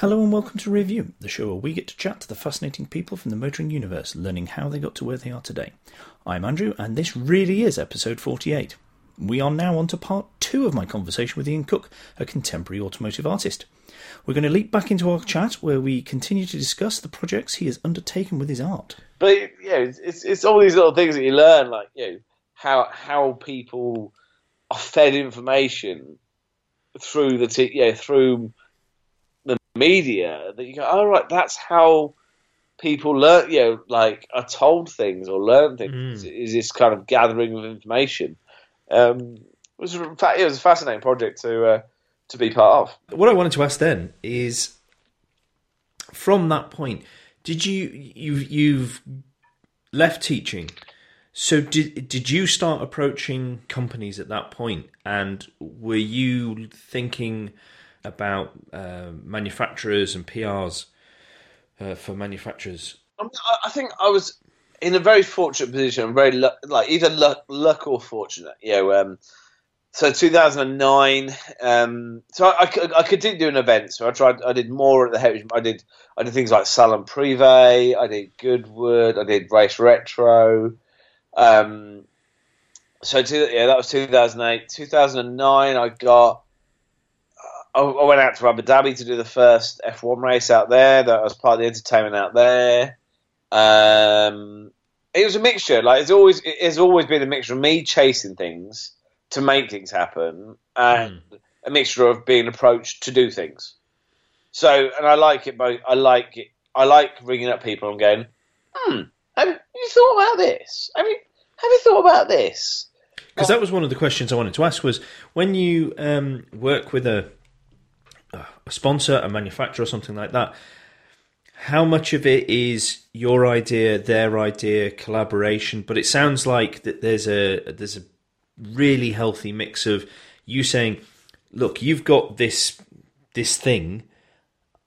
Hello and welcome to Review, the show where we get to chat to the fascinating people from the motoring universe, learning how they got to where they are today. I'm Andrew, and this really is episode 48. We are now on to part two of my conversation with Ian Cook, a contemporary automotive artist. We're going to leap back into our chat where we continue to discuss the projects he has undertaken with his art. But yeah, it's it's all these little things that you learn, like you know how how people are fed information through the t- yeah through media that you go, oh right, that's how people learn, you know, like are told things or learn things. Mm. Is this kind of gathering of information? Um, it was in fact it was a fascinating project to uh, to be part of. What I wanted to ask then is, from that point, did you you you've left teaching? So did did you start approaching companies at that point, and were you thinking about uh, manufacturers and PRs uh, for manufacturers? I, think I was in a very fortunate position. Very lu- like either luck, luck or fortunate. You know, um, so 2009. Um, so I, I, could- I could do an event. So I tried. I did more at the heritage. I did. I did things like Salon Privé. I did Goodwood. I did Race Retro. Um, so two, yeah, that was 2008. 2009, I got. I, I went out to Abu Dhabi to do the first F1 race out there. That was part of the entertainment out there. Um, it was a mixture. Like it's always, it has always been a mixture of me chasing things to make things happen, and a mixture of being approached to do things. So, and I like it both. I like it. I like ringing up people and going, "Hmm, have you thought about this? Have you have you thought about this?" Because that was one of the questions I wanted to ask was when you um, work with a a sponsor, a manufacturer, or something like that. How much of it is your idea, their idea, collaboration? But it sounds like that there's a there's a really healthy mix of you saying, "Look, you've got this this thing.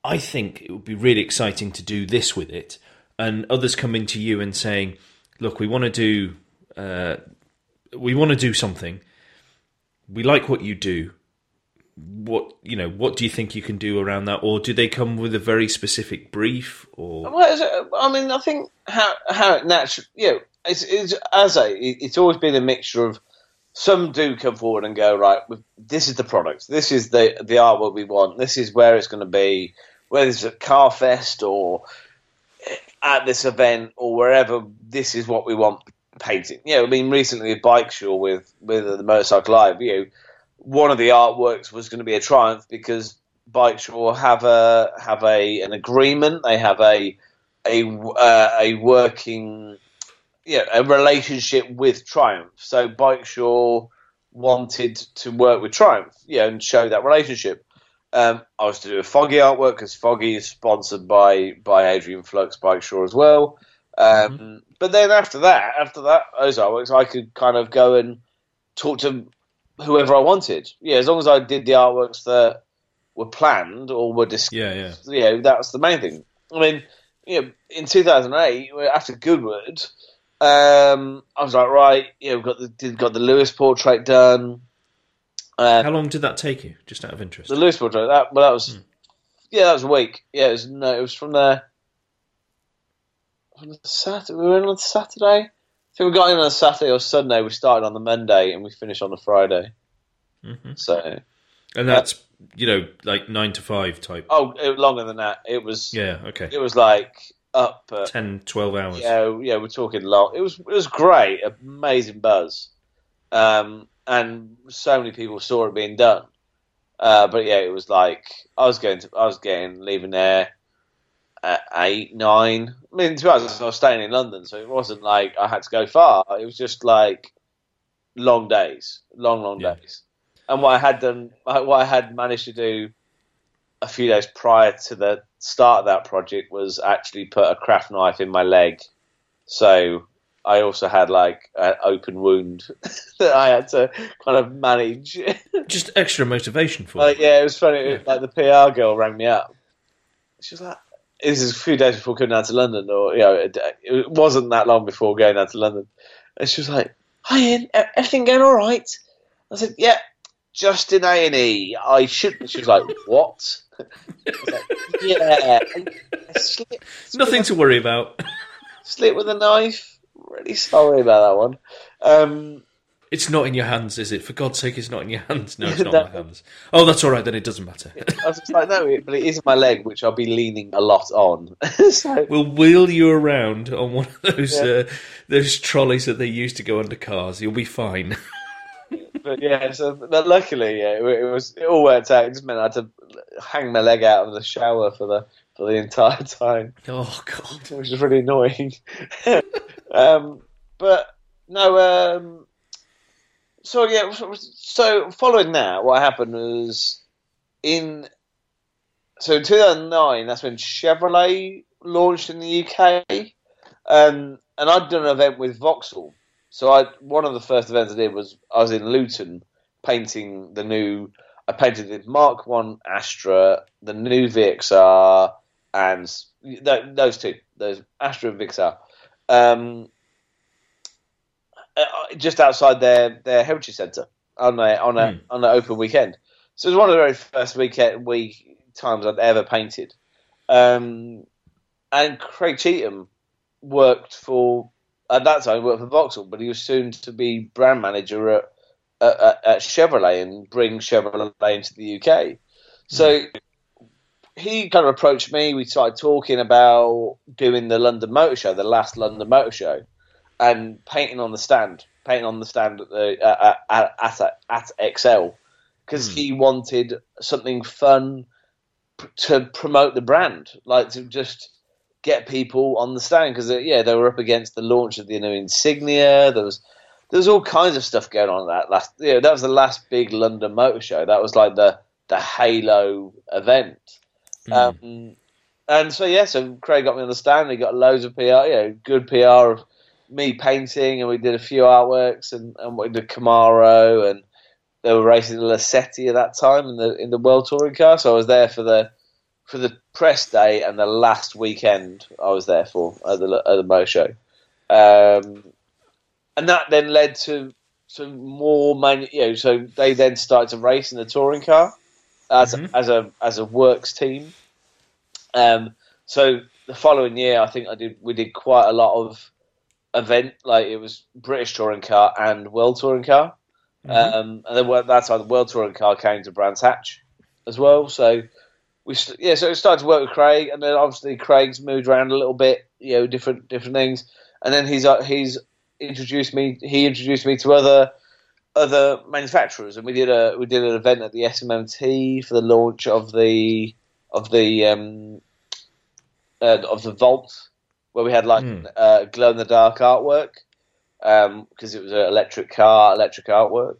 I think it would be really exciting to do this with it," and others coming to you and saying, "Look, we want to do uh, we want to do something. We like what you do. What you know? What do you think you can do around that? Or do they come with a very specific brief? Or Well, it- uh, I mean, I think how how it naturally, you know, it's, it's as a, it's always been a mixture of some do come forward and go right. This is the product. This is the the artwork we want. This is where it's going to be. Whether it's at Carfest or eh, at this event or wherever, this is what we want painting. You know, I mean, recently with Bike show with with the Motorcycle Live, you know, one of the artworks was going to be a Triumph because Bikesure have a have a an agreement. They have a a uh, a working yeah a relationship with Triumph. So Bikesure wanted to work with Triumph, yeah, and show that relationship. Um, I was to do a Foggy artwork because Foggy is sponsored by by Adrian Flux Bikesure as well. Um, But then after that, after that, those artworks, I could kind of go and talk to whoever I wanted. Yeah, as long as I did the artworks that were planned or were discussed yeah, yeah, you know, that's the main thing. I mean, you know, in 2008, after Goodwood, um, I was like, right, you know, we've got the did got the Lewis portrait done. Uh, How long did that take you? Just out of interest. the Lewis portrait, that well, that was yeah, that was a week. Yeah, it was no, it was from the from the Saturday. We were in on Saturday. I think we got in on a Saturday or Sunday. We started on the Monday and we finished on the Friday. Mhm. So, And that's you know like nine to five type. oh, it was longer than that. It was Yeah, okay, it was like up. At, 10, 12 hours. Yeah, yeah, we're talking long. It was it was great, amazing buzz, um, and so many people saw it being done. Uh, but yeah, it was like I was going to, I was getting leaving there at eight, nine. I mean, to be honest, I was staying in London, so it wasn't like I had to go far. It was just like long days, long, long Yeah. days. And what I had done, what I had managed to do a few days prior to the start of that project was actually put a craft knife in my leg. So I also had like an open wound that I had to kind of manage. Just extra motivation for like, yeah, it was funny. Like the PR girl rang me up. She was like, "This is a few days before coming down to London, or you know, it, it wasn't that long before going down to London." And she was like, "Hi, Ian, everything going all right?" I said, "Yeah, just in A and E. I should. She was like, what? like, yeah. Slipped, Nothing to worry about. Slit with a knife. Really sorry about that one. Um, it's not in your hands, is it? For God's sake, it's not in your hands. No, it's not in my hands. Oh, that's all right. Then it doesn't matter. I was just like, no, but it is my leg, which I'll be leaning a lot on. so, we'll wheel you around on one of those yeah. uh, those trolleys that they use to go under cars. You'll be fine. but yeah, so but luckily, yeah, it, it, was it all worked out. It just meant I had to hang my leg out of the shower for the for the entire time. Oh god, which was really annoying. um, but no, um, so yeah, so following that, what happened was in so in 2009. That's when Chevrolet launched in the UK, um, and I'd done an event with Vauxhall. So I one of the first events I did was I was in Luton painting the new. I painted the Mark One Astra, the new VXR, and those two, those Astra and VXR. Um, just outside their, their heritage centre on a on a mm. on an open weekend. So it was one of the very first weekend week times I'd ever painted. Um, and Craig Cheetham worked for at that time worked for Vauxhall, but he was soon to be brand manager at, at, at Chevrolet and bring Chevrolet into the UK. So mm. he kind of approached me. We started talking about doing the London Motor Show, the last London Motor Show and painting on the stand, painting on the stand at the uh, at, at, at ExCeL because mm. he wanted something fun to promote the brand, like to just get people on the stand because uh, yeah, they were up against the launch of the new Insignia. There was there was all kinds of stuff going on that last. You know, that was the last big London Motor Show. That was like the the Halo event. Mm. Um, and so yeah, so Craig got me on the stand. He got loads of PR, you know, good PR of me painting, and we did a few artworks, and, and we did Camaro, and they were racing the Lacetti at that time in the in the World Touring Car. So I was there for the for the press day and the last weekend. I was there for at the at the Mo Show, um, and that then led to some more money. You know, so they then started to race in the touring car as mm-hmm. as a as a works team. Um, so the following year, I think I did we did quite a lot of event. Like it was British touring car and World touring car, mm-hmm. um, and then that's how the World touring car came to Brands Hatch as well. So we yeah, so it started to work with Craig, and then obviously Craig's moved around a little bit, you know, different different things, and then he's uh, he's introduced me. He introduced me to other other manufacturers, and we did a we did an event at the SMMT for the launch of the of the um, uh, of the Volt where we had like mm. uh, glow in the dark artwork because um, it was an electric car, electric artwork.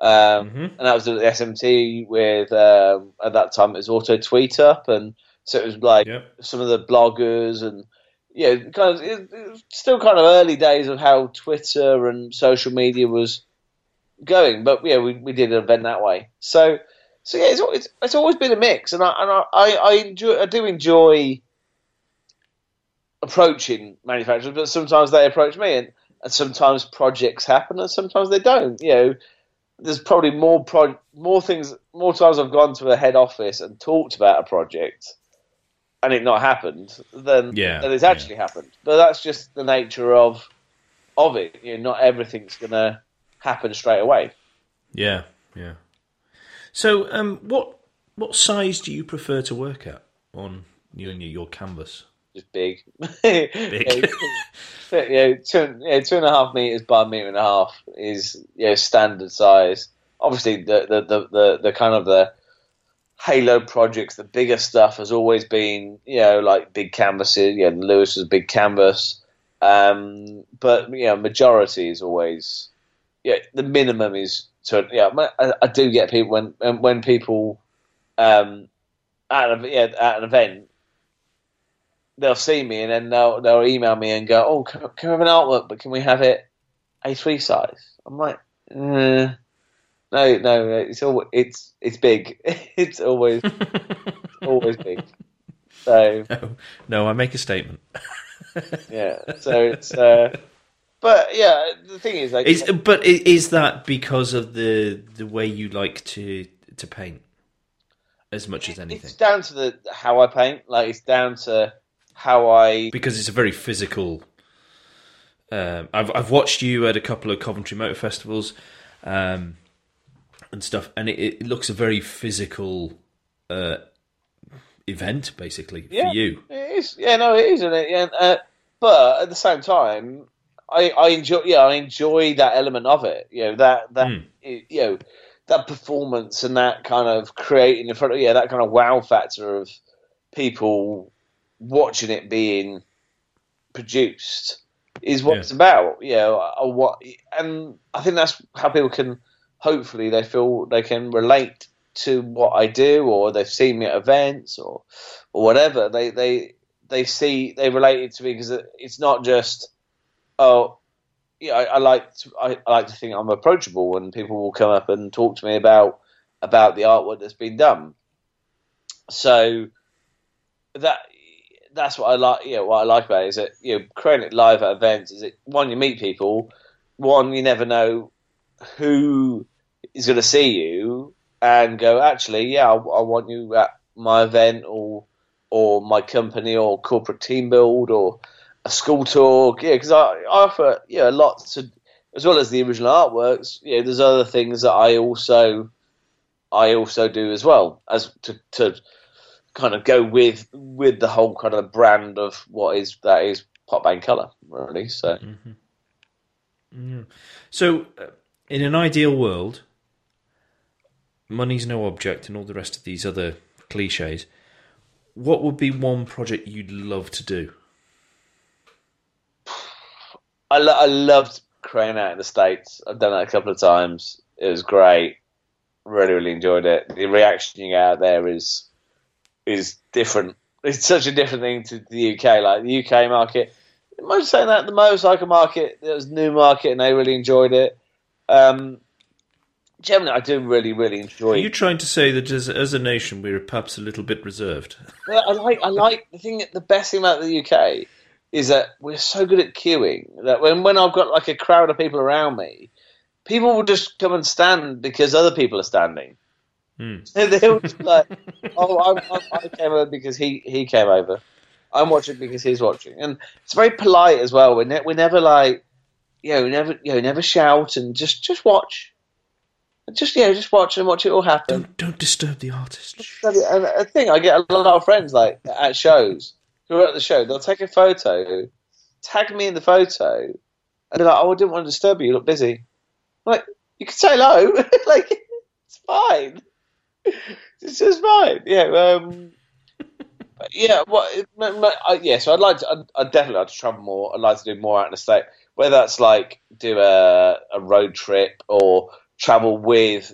Um, mm-hmm. And that was at the SMMT with um, at that time it was Auto Tweet Up, and so it was like yep. some of the bloggers and yeah, kind of it, it was still kind of early days of how Twitter and social media was going, but yeah, we, we did an event that way. So so yeah, it's, it's, it's always been a mix, and I and I, I enjoy I do enjoy approaching manufacturers, but sometimes they approach me, and, and sometimes projects happen, and sometimes they don't. You know, there's probably more pro- more things, more times I've gone to a head office and talked about a project, and it not happened than yeah, than it's actually yeah. happened. But that's just the nature of of it. You know, not everything's gonna happen straight away. Yeah, yeah. So, um, what what size do you prefer to work at on your your canvas? Just big. big. yeah, two, yeah, two and a half meters by a meter and a half is yeah standard size. Obviously, the the, the, the, the kind of the Halo projects, the bigger stuff has always been you know like big canvases. Yeah, Lewis was big canvas, um, but yeah, majority is always yeah. The minimum is yeah. I, I do get people when when people um, at a, yeah at an event they'll see me and then they'll they'll email me and go, "Oh, can, can we have an artwork, but can we have it A3 size?" I'm like, eh, "No, no, it's all it's it's big. it's always always big." So no, no, I make a statement. yeah, so it's uh, but yeah, the thing is, like, Is but is that because of the the way you like to to paint as much as anything? it's down to the how I paint. Like, it's down to how I Because it's a very physical. Um, I've I've watched you at a couple of Coventry Motor Festivals, um, and stuff, and it, it looks a very physical uh, event, basically Yeah. for you. It is, yeah, no, it is, isn't it? Yeah, uh, but at the same time, I, I enjoy, yeah, I enjoy that element of it. You know, that that Mm. you know, that performance and that kind of creating in front of, yeah, that kind of wow factor of people watching it being produced is what Yeah. it's about. You know, what, and I think that's how people can hopefully they feel they can relate to what I do, or they've seen me at events, or or whatever. They they they see they relate it to me because it's not just oh yeah I, I like to, I, I like to think I'm approachable and people will come up and talk to me about about the artwork that's been done. So that that's what I like. Yeah, what I like about it is that you know creating it live at events is it one you meet people, one you never know who is going to see you and go actually yeah I, I want you at my event or or my company or corporate team build or a school talk yeah because I, I offer yeah a lot to as well as the original artworks yeah there's other things that I also I also do as well as to, to kind of go with with the whole kind of brand of what is that is pop bang color really so So, uh, in an ideal world, money's no object, and all the rest of these other cliches. What would be one project you'd love to do? I, lo- I loved crane out in the States. I've done that a couple of times. It was great. Really, really enjoyed it. The reaction you get out there is is different. It's such a different thing to the UK. Like the UK market, most saying that the motorcycle market, it was a new market, and they really enjoyed it. Um, generally, I do really, really enjoy. It. Are you trying to say that as, as a nation we're perhaps a little bit reserved? Well, I like I like the thing. That the best thing about the UK is that we're so good at queuing that when when I've got like a crowd of people around me, people will just come and stand because other people are standing. Hmm. So they'll just like, oh, I'm, I'm, I came over because he he came over. I'm watching because he's watching, and it's very polite as well. We're ne- we're never like, you know, never you know, never shout and just just watch. Just yeah, just watch and watch it all happen. Don't don't disturb the artist. And I think I get a lot of friends like at shows who are at the show. They'll take a photo, tag me in the photo, and they're like, "Oh, I didn't want to disturb you. You look busy." I'm like, you can say hello. like, it's fine. It's just fine. Yeah. Um, yeah. My- I- yeah. So I'd like to. I'd, I'd definitely like to travel more. I'd like to do more out in the state. Whether that's like do a a road trip or travel with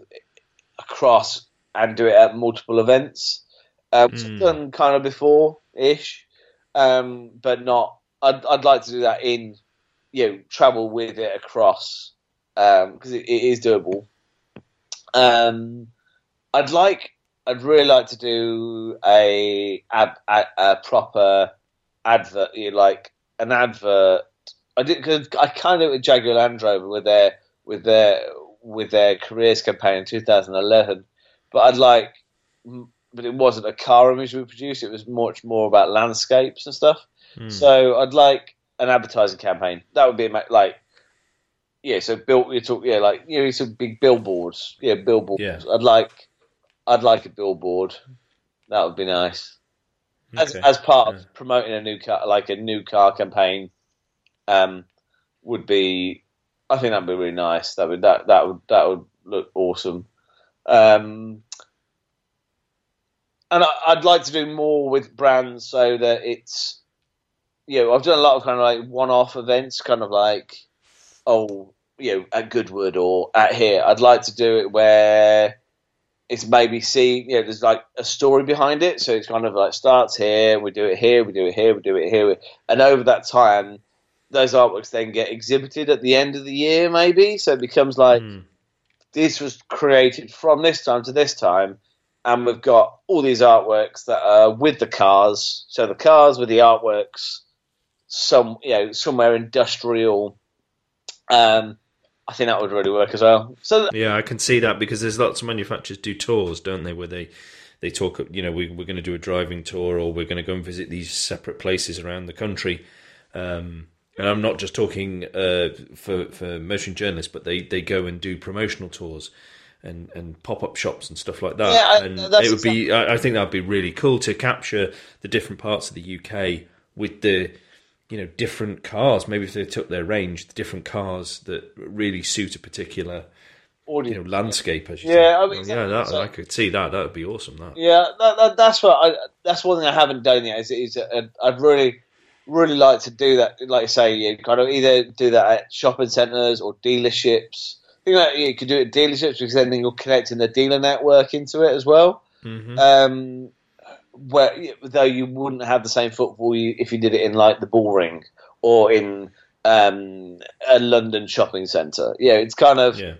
across and do it at multiple events. Uh, I've Mm. done kind of before ish, um, but not. I'd I'd like to do that in, you know, travel with it across because it, it is doable. Um, I'd like. I'd really like to do a a, a proper advert, you know, like an advert. I did cause I kind of with Jaguar Land Rover with their with their with their careers campaign in 2011, but I'd like, but it wasn't a car image we produced. It was much more about landscapes and stuff. Hmm. So I'd like an advertising campaign. That would be like, yeah. So built, you talk, yeah, like you know, some big billboards. Yeah, billboards. Yeah. I'd like, I'd like a billboard. That would be nice as, Okay. as part of promoting a new car, like a new car campaign, um, would be. I think that'd be really nice. That would that that would that would look awesome. Um, and I, I'd like to do more with brands so that it's, you know, I've done a lot of kind of like one-off events, kind of like, oh, you know, at Goodwood or at here. I'd like to do it where it's maybe see, you know, there's like a story behind it. So it's kind of like starts here, we do it here, we do it here, we do it here, and over that time, those artworks then get exhibited at the end of the year, maybe. So it becomes like Hmm. this was created from this time to this time, and we've got all these artworks that are with the cars. So the cars with the artworks, some you know somewhere industrial Um, I think that would really work as well. So yeah, I can see that because there's lots of manufacturers do tours, don't they, where they they talk, you know, we, we're going to do a driving tour or we're going to go and visit these separate places around the country. Um, and I'm not just talking uh, for for motion journalists, but they, they go and do promotional tours and, and pop up shops and stuff like that. Yeah, I- and it would be, I, I think that would be really cool to capture the different parts of the UK with the you know different cars. Maybe if they took their range, the different cars that really suit a particular you audience. know landscape. As you Yeah. I mean, Well, yeah, that, So- I could see that. That would be awesome. That Yeah, that, that, that's what I. That's one thing I haven't done yet. Is, is uh, I'd really, really like to do that. Like I say, you kind of either do that at shopping centres or dealerships. I think that you could do it at dealerships because then you're connecting the dealer network into it as well. Mhm. Um, where though you wouldn't have the same football you, if you did it in like the Bullring or in um, a London shopping centre. Yeah, it's kind of yeah,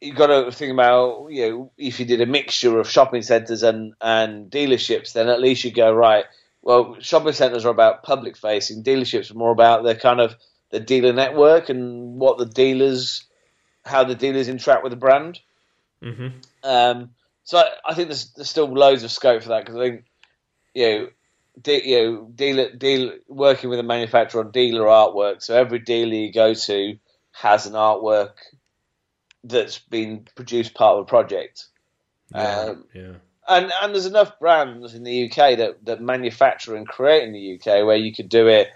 you got to think about you know if you did a mixture of shopping centres and and dealerships, then at least you go right. Well, shopping centres are about public facing. Dealerships are more about the kind of the dealer network and what the dealers, how the dealers interact with the brand. hmm Um, so I, I think there's, there's still loads of scope for that because I think you know, de- you know, dealer deal working with a manufacturer on dealer artwork. So every dealer you go to has an artwork that's been produced part of a project. yeah, Um, yeah. and and there's enough brands in the UK that, that manufacture and create in the UK where you could do it.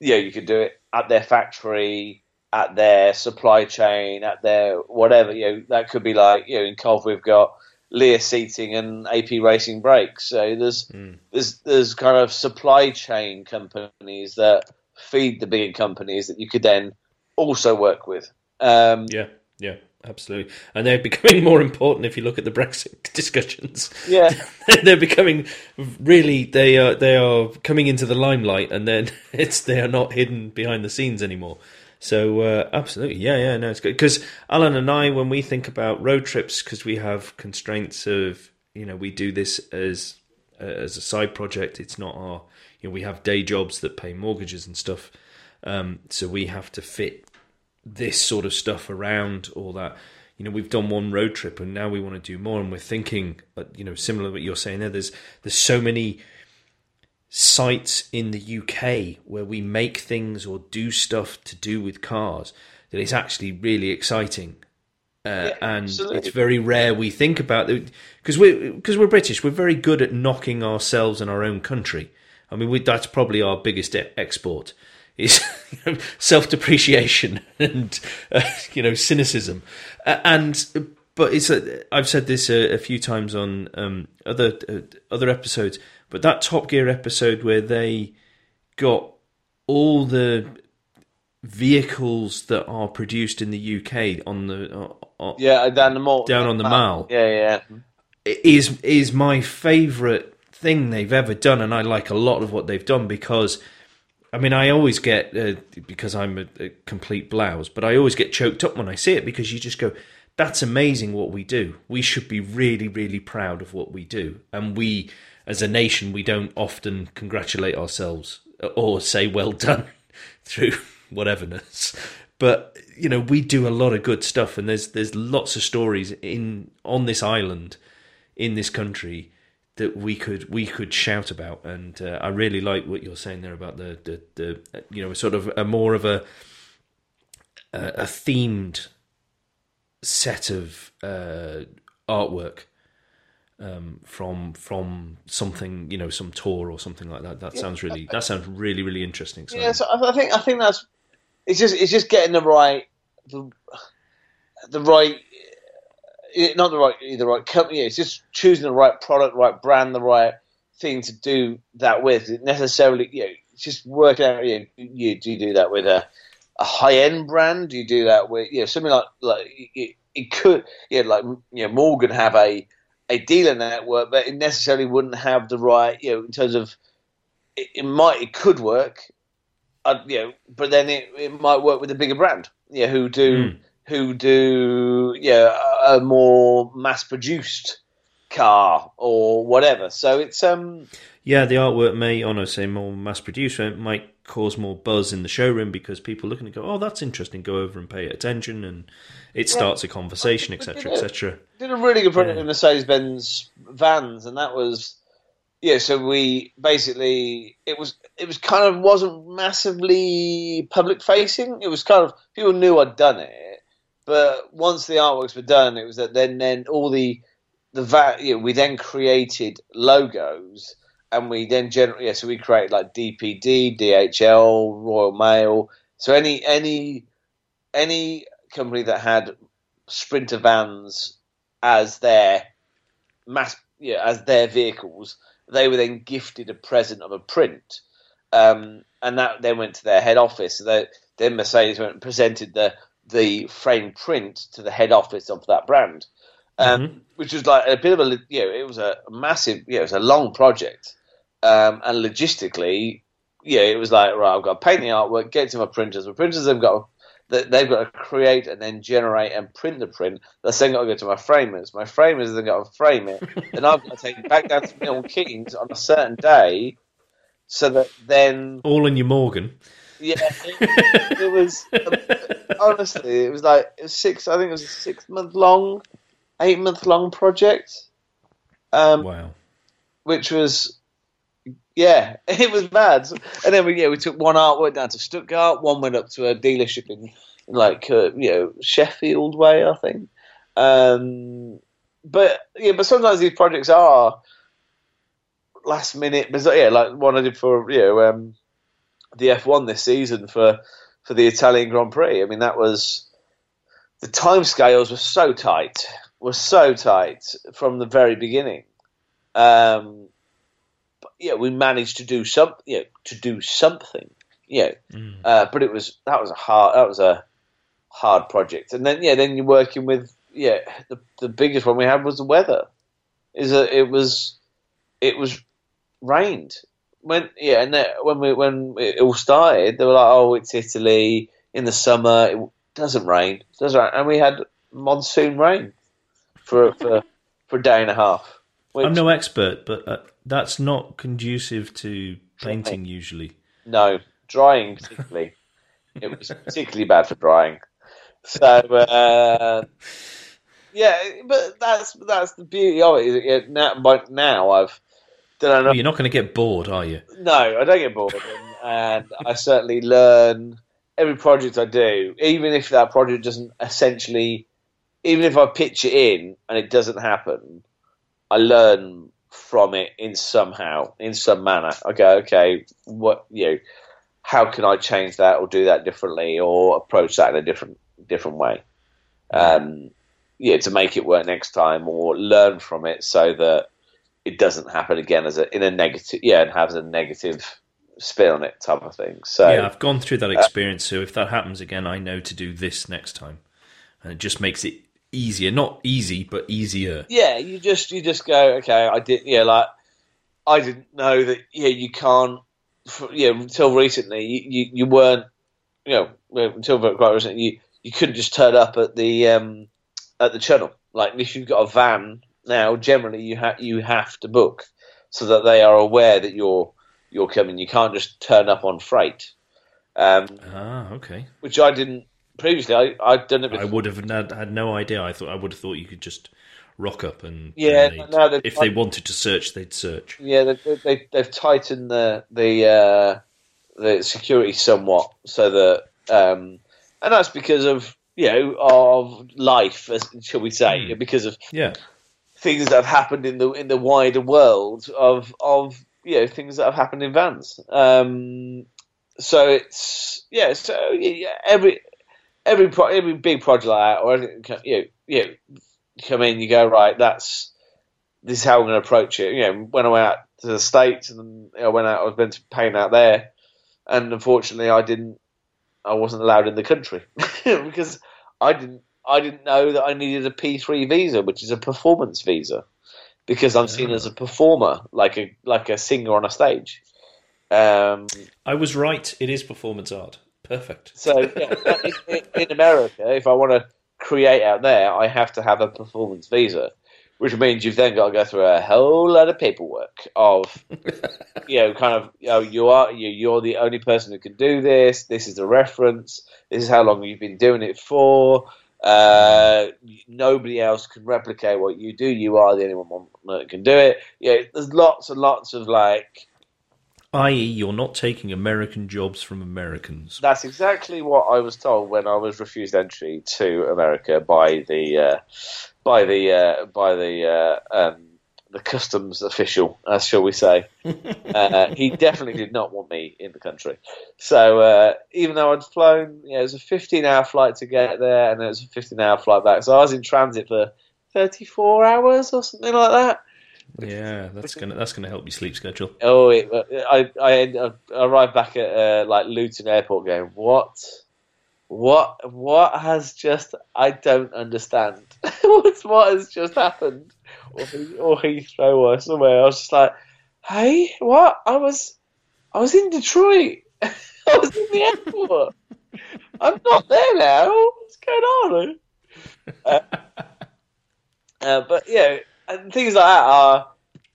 You know, you could do it at their factory, at their supply chain, at their whatever. You know, that could be like you know in Cov we've got Lear Seating and AP Racing Brakes. So there's Mm. there's there's kind of supply chain companies that feed the bigger companies that you could then also work with. Um, Yeah, yeah, absolutely. And they're becoming more important if you look at the Brexit discussions. yeah. they're becoming really they are they are coming into the limelight, and then it's they are not hidden behind the scenes anymore. So uh, absolutely, yeah, yeah, no, it's good because Alan and I, when we think about road trips, because we have constraints of you know we do this as uh, as a side project. It's not our you know we have day jobs that pay mortgages and stuff, um, so we have to fit this sort of stuff around all that. You know, we've done one road trip and now we want to do more, and we're thinking, uh, you know, similar to what you're saying there. There's there's so many sites in the UK where we make things or do stuff to do with cars that it's actually really exciting. Uh, and absolutely. it's very rare we think about it because we're because we're British. We're very good at knocking ourselves and our own country. I mean, we, that's probably our biggest e- export is you know, self depreciation and uh, you know cynicism. Uh, and but it's a, I've said this a, a few times on um, other uh, other episodes. But that Top Gear episode where they got all the vehicles that are produced in the UK on the uh, uh, Yeah, down the mall. Down on the mall. Yeah, yeah. is is my favorite thing they've ever done, and I like a lot of what they've done because. I mean, I always get uh, because I'm a, a complete blouse, but I always get choked up when I see it because you just go, "That's amazing what we do. We should be really, really proud of what we do." And we, as a nation, we don't often congratulate ourselves or say "well done" through whateverness. But you know, we do a lot of good stuff, and there's there's lots of stories in on this island, in this country that we could we could shout about, and uh, I really like what you're saying there about the the, the you know sort of a more of a a, a themed set of uh, artwork um, from from something you know some tour or something like that. That sounds really that sounds really really interesting. So, Yeah, so I, think I think that's it's just it's just getting the right the, the right eh, not the right the right company. It's just choosing the right product, right brand, the right thing to do that with. It necessarily, you know, just working out. You, know, you do you do that with a a high end brand? Do you do that with you know something like like it, it could yeah like you know Morgan have a a dealer network, but it necessarily wouldn't have the right you know in terms of it, it might it could work, uh, you know, but then it, it might work with a bigger brand, yeah, who do Mm. who do yeah a, a more mass produced car or whatever. So it's um Yeah, the artwork may, on a say more mass produced, it might cause more buzz in the showroom because people looking and go, "Oh, that's interesting." Go over and pay attention, and it starts a conversation, etc., etc. did a really good project in Mercedes Benz vans, and that was yeah. So we basically it was it was kind of wasn't massively public facing. It was kind of people knew I'd done it, but once the artworks were done, it was that then then all the the va- you know, we then created logos. And we then generate, yeah. So we created like DPD, DHL, Royal Mail. So any any any company that had Sprinter vans as their mass, yeah, as their vehicles, they were then gifted a present of a print, um, and that then went to their head office. So they, then Mercedes went and presented the the frame print to the head office of that brand, um, Mm-hmm. which was like a bit of a you know it was a massive you know, it was a long project, um, and logistically, yeah, it was like right, I've got to paint the artwork, get it to my printers. My printers have got to they've got to create and then generate and print the print. That's then got to go to my framers. My framers then got to frame it. then I've got to take it back down to Milton Keynes on a certain day, so that then All in your Morgan. yeah, it, it was honestly it was like it was six. I think it was a six month long, eight month long project. Um, Wow. which was yeah, it was mad. And then we yeah we took one artwork down to Stuttgart, one went up to a dealership in, like uh, you know Sheffield way, I think. Um, but yeah, but sometimes these projects are last minute. But yeah, like one I did for you know um, the F1 this season for for the Italian Grand Prix. I mean that was the timescales were so tight, were so tight from the very beginning. Um, but yeah, we managed to do some, you know, to do something, yeah. Mm. Uh, but it was that was a hard, that was a hard project. And then yeah, then you're working with yeah, the the biggest one we had was the weather. Is that it was it was rained when yeah, and then when we when it all started, they were like, oh, it's Italy in the summer. It doesn't rain, it doesn't rain, and we had monsoon rain for for for a day and a half. Which, I'm no expert, but uh, that's not conducive to painting usually. No, drying particularly. it was particularly bad for drying. So uh, yeah, but that's that's the beauty of it. Now, but now I've done enough. You're not going to get bored, are you? No, I don't get bored, and, and I certainly learn every project I do, even if that project doesn't essentially, even if I pitch it in and it doesn't happen, I learn from it in somehow, in some manner. I go, okay, what you know, how can I change that or do that differently or approach that in a different different way? Um, yeah, to make it work next time or learn from it so that it doesn't happen again as a in a negative yeah and has a negative spin on it type of thing. So yeah, I've gone through that experience, so if that happens again, I know to do this next time, and it just makes it easier. Not easy, but easier. yeah, you just you just go okay. I did yeah like I didn't know that yeah you can't for, yeah until recently you, you, you weren't you know until quite recently you you couldn't just turn up at the um at the channel like if you've got a van now generally you have you have to book so that they are aware that you're you're coming. You can't just turn up on freight. Um, Ah, okay. which I didn't previously. I I'd done it. I would have had, had no idea. I thought I would have thought you could just rock up and Yeah, and no, if they wanted to search, they'd search. Yeah, they, they, they've tightened the the uh, the security somewhat, so that um, and that's because of you know of life, as, shall we say, Hmm. because of Yeah, things that have happened in the in the wider world of of you know things that have happened in vans. Um, so it's yeah, so yeah, every every pro, every big project like that, or anything, you you come in, you go right. That's this is how I'm going to approach it. You know, when I went out to the states and I went out, I was meant to paint out there, and unfortunately, I didn't. I wasn't allowed in the country because I didn't. I didn't know that I needed a P3 visa, which is a performance visa, because I'm seen as a performer, like a like a singer on a stage. Um, I was right. It is performance art. Perfect. so yeah, in, in- America, if I want to create out there, I have to have a performance visa, which means you've then got to go through a whole lot of paperwork of, you know, kind of, you know, you are you, you're the only person who can do this. This is a reference. This is how long you've been doing it for. Uh, nobody else can replicate what you do. You are the only one that can do it. Yeah, there's lots and lots of like i.e., you're not taking American jobs from Americans. That's exactly what I was told when I was refused entry to America by the uh, by the uh, by the uh, um, the customs official, as shall we say. Uh, he definitely did not want me in the country. So uh, even though I'd flown, you know, it was a 15 hour flight to get there, and it was a 15 hour flight back. So I was in transit for 34 hours or something like that. Yeah, that's gonna that's gonna help your sleep schedule. Oh, it, I I arrived back at uh, like Luton Airport, going what, what, what has just? I don't understand. What's what has just happened? Or, or Heathrow or somewhere. I was just like, hey, what? I was, I was in Detroit. I was in the airport. I'm not there now. What's going on? Uh, uh, but yeah, and things like that are,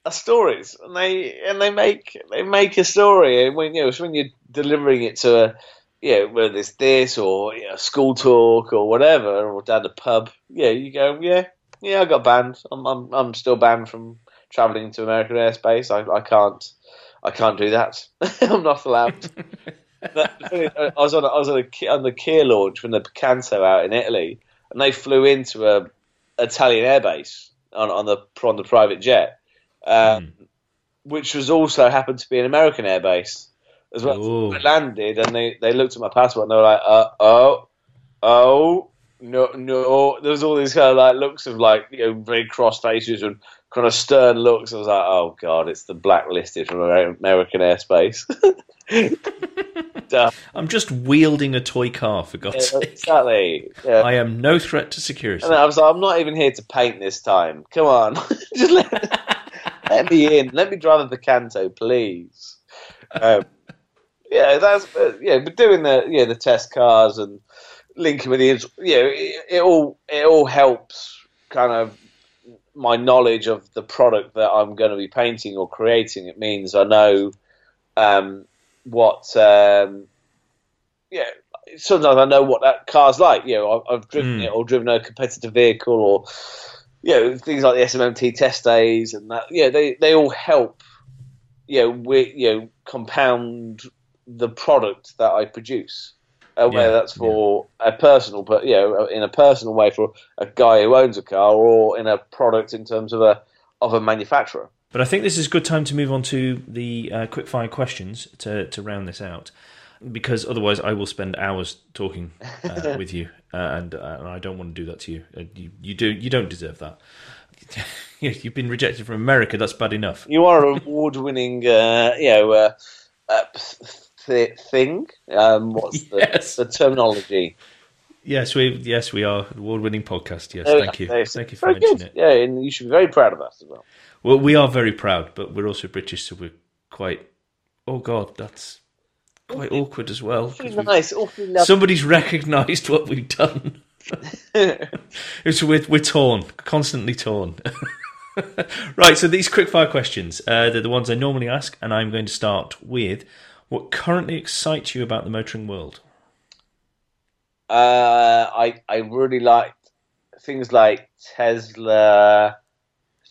are stories, and they and they make they make a story. And when you know, when you're delivering it to a you know, whether it's this or you know, school talk or whatever, or down the pub, yeah, you go, yeah, yeah, I got banned. I'm I'm, I'm still banned from travelling to American airspace. I, I can't I can't do that. I'm not allowed. I was on a, I was on, a, on the Kia launch from the Picanto out in Italy, and they flew into a Italian airbase on, on the on the private jet, um, mm. which was also happened to be an American airbase as well. So I landed and they, they looked at my passport and they were like, uh, oh, oh, no, no. There was all these kind of like looks of like you know very cross faces and kind of stern looks. I was like, oh god, it's the blacklisted from American airspace. I'm just wielding a toy car for God's yeah, sake. Exactly. Yeah. I am no threat to security. And I was like, I'm not even here to paint this time. Come on, just let, let me in. Let me drive the Picanto, please. Um, yeah, that's yeah. But doing the yeah the test cars and linking with the you know it, it all it all helps kind of my knowledge of the product that I'm going to be painting or creating. It means I know um, what um, yeah. Sometimes I know what that car's like. You know, I've, I've driven mm. it or driven a competitive vehicle or you know things like the SMMT test days and that. Yeah, they they all help. You know, we you know compound the product that I produce. Uh, yeah, whether that's for yeah. a personal, but you know, in a personal way for a guy who owns a car, or in a product in terms of a of a manufacturer. But I think this is a good time to move on to the uh, quickfire questions to to round this out, because otherwise I will spend hours talking uh, with you, uh, and, uh, and, I don't want to do that to you. Uh, you. You do you don't deserve that. You've been rejected from America. That's bad enough. You are an award-winning, you know th- thing. Um, what's the, yes. the terminology? Yes, we yes we are award-winning podcast. Yes, oh, thank you, thank you for mentioning good. it. Yeah, and you should be very proud of us as well. Well, we are very proud, but we're also British, so we're quite. Oh God, that's quite awkward as well. Nice, Somebody's recognised what we've done. it's we're, we're torn, constantly torn. right, so these quickfire questions, uh, they're the ones I normally ask, and I'm going to start with what currently excites you about the motoring world? Uh, I I really like things like Tesla,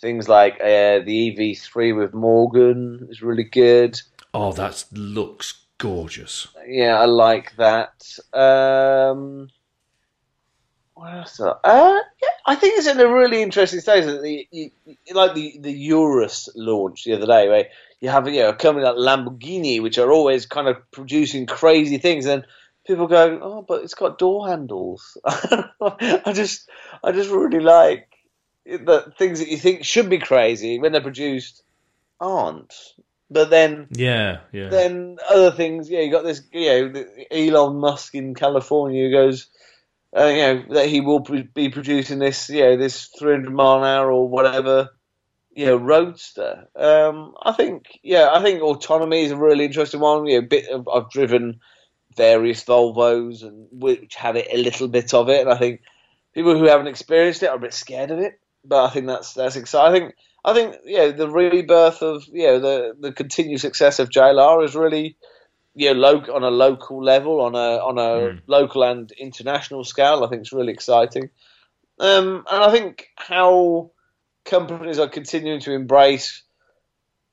things like uh, the EV3 with Morgan is really good. Oh, that looks gorgeous. Yeah, I like that. Um, what else? Uh, yeah, I think it's in a really interesting stage. The, you, like the the Urus launch the other day, where you have you know, a company like Lamborghini, which are always kind of producing crazy things, and people go, "Oh, but it's got door handles." I just, I just really like the things that you think should be crazy when they're produced aren't. But then, yeah, yeah. Then other things, yeah. You got this, you know, Elon Musk in California who goes, uh, you know, that he will be producing this, you know, this 300 mile an hour or whatever you know, roadster. Um, I think, yeah, I think autonomy is a really interesting one. You know, bit of, I've driven various Volvos and which have it a little bit of it, and I think people who haven't experienced it are a bit scared of it. But I think that's that's exciting. I think I think yeah, the rebirth of you know the the continued success of JLR is really you know lo- on a local level, on a on a Mm. local and international scale. I think it's really exciting, um, and I think how companies are continuing to embrace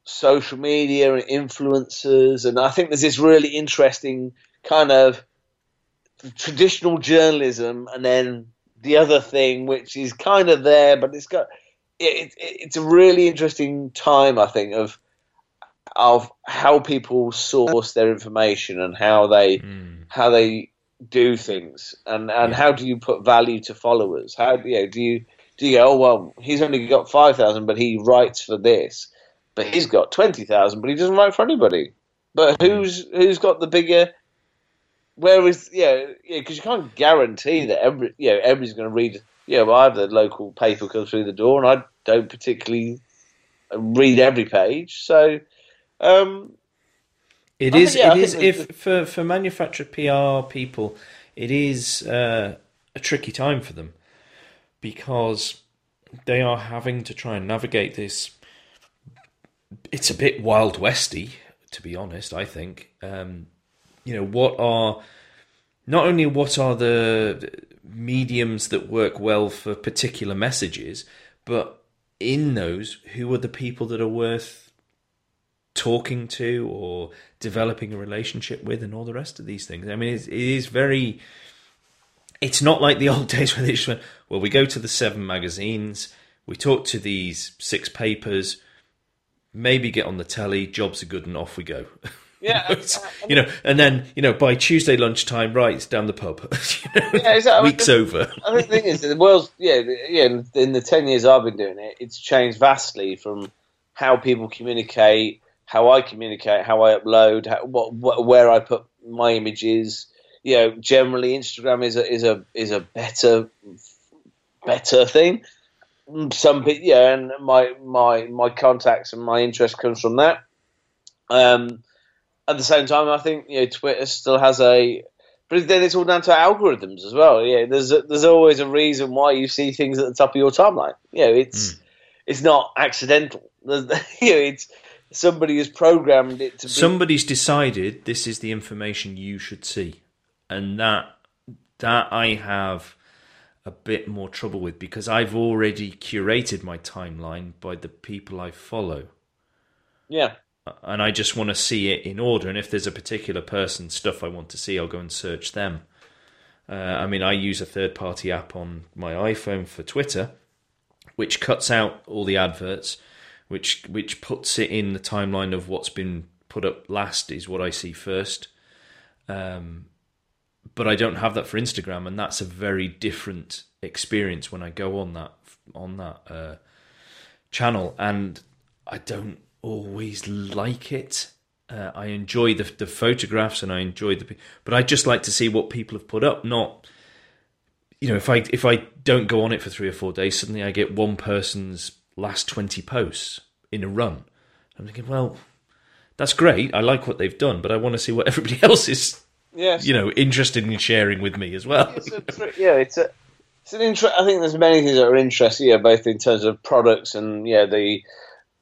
social media and influencers, and I think there's this really interesting kind of traditional journalism, and then the other thing, which is kind of there, but it's got it, it, it's a really interesting time, I think, of of how people source their information and how they Mm. how they do things, and and Yeah. how do you put value to followers? How you know, do you do you go, oh well, he's only got five thousand, but he writes for this, but he's got twenty thousand, but he doesn't write for anybody. But who's who's got the bigger? Where is yeah yeah because you can't guarantee that every you know everybody's going to read. Yeah, well, I have the local paper comes through the door, and I don't particularly read every page. So, um, it I is. Think, yeah, it is. If for for manufactured PR people, it is uh, a tricky time for them because they are having to try and navigate this. It's a bit wild westy, to be honest. I think. Um, you know what are not only what are the mediums that work well for particular messages, but in those, who are the people that are worth talking to or developing a relationship with and all the rest of these things. I mean, it is very. It's not like the old days where they just went, well, we go to the seven magazines, we talk to these six papers, maybe get on the telly, jobs are good, and off we go. yeah, you know, and then you know by Tuesday lunchtime, right, it's down the pub. you know, Yeah, exactly. I mean, week's over. I think the thing is, the world's yeah, yeah. in- In the ten years I've been doing it, it's changed vastly from how people communicate, how I communicate, how I upload, how, what, what where I put my images. You know, generally Instagram is a is a is a better better thing. Some people, yeah, and my my my contacts and my interest comes from that. Um, at the same time, I think you know Twitter still has a but then it's all down to algorithms as well. Yeah, there's a, there's always a reason why you see things at the top of your timeline. You know, it's hmm. it's not accidental. There's, you know, it's somebody has programmed it to be. Somebody's decided this is the information you should see, and that that I have a bit more trouble with because I've already curated my timeline by the people I follow. yeah, and I just want to see it in order. And if there's a particular person stuff I want to see, I'll go and search them. Uh, I mean, I use a third party app on my iPhone for Twitter, which cuts out all the adverts, which which puts it in the timeline of what's been put up last is what I see first. Um, but I don't have that for Instagram, and that's a very different experience when I go on that on that uh, channel, and I don't always like it. Uh, I enjoy the the photographs and I enjoy the, but I just like to see what people have put up. Not, you know, if I if I don't go on it for three or four days, suddenly I get one person's last twenty posts in a run. I'm thinking, well, that's great. I like what they've done, but I want to see what everybody else is, yes, you know, interested in sharing with me as well. It's yeah, it's a it's an interest. I think there's many things that are interesting. Yeah, both in terms of products and yeah, the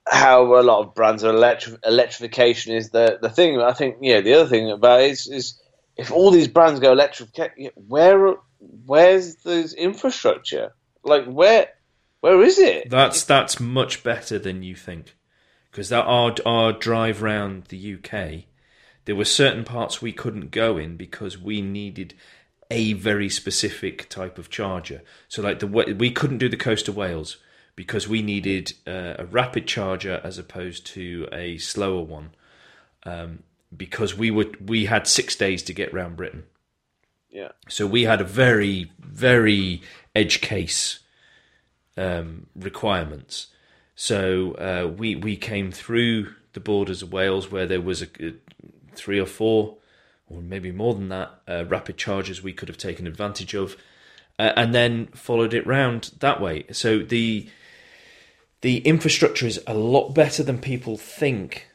how a lot of brands are electri- electrification is the the thing. I think yeah, the other thing about it is is if all these brands go electric, where where's the infrastructure? Like where where is it? That's that's much better than you think, because that our our drive round the UK, there were certain parts we couldn't go in because we needed a very specific type of charger. So like the we couldn't do the coast of Wales because we needed uh, a rapid charger as opposed to a slower one, um, because we would we had six days to get round Britain. Yeah. So we had a very, very edge case um, requirements. So uh, we we came through the borders of Wales where there was a, a three or four, or maybe more than that, uh, rapid charges we could have taken advantage of, uh, and then followed it round that way. So the the infrastructure is a lot better than people think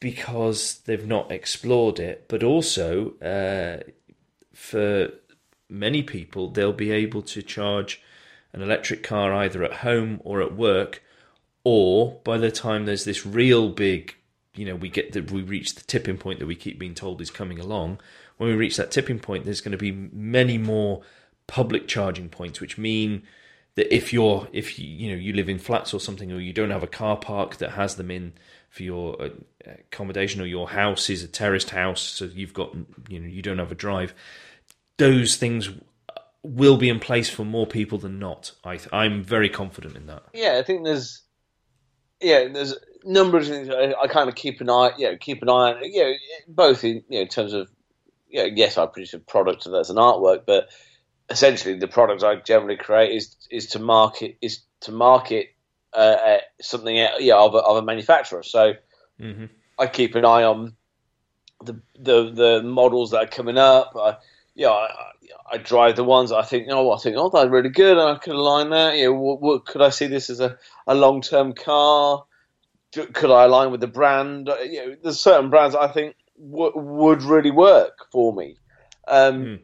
because they've not explored it, but also uh, for many people they'll be able to charge an electric car either at home or at work, or by the time there's this real big, you know, we get that we reach the tipping point that we keep being told is coming along. When we reach that tipping point, there's going to be many more public charging points, which mean that if you're if you you know you live in flats or something, or you don't have a car park that has them in for your uh, accommodation, or your house is a terraced house, so you've got you know you don't have a drive. Those things will be in place for more people than not. I I'm very confident in that. Yeah, I think there's yeah there's a number of things I, I kind of keep an eye you know keep an eye on you know both in you know in terms of you know, yes I produce a product that's an artwork, but essentially the product I generally create is is to market is to market uh, something uh, yeah of a, of a manufacturer. So mm-hmm. I keep an eye on the the the models that are coming up. I, yeah, I, I drive the ones I think oh I think oh that's really good and I could align that. You know, what, what, could I see this as a, a long term car? Could I align with the brand? Uh, you know, there's certain brands I think w- would really work for me. Um, mm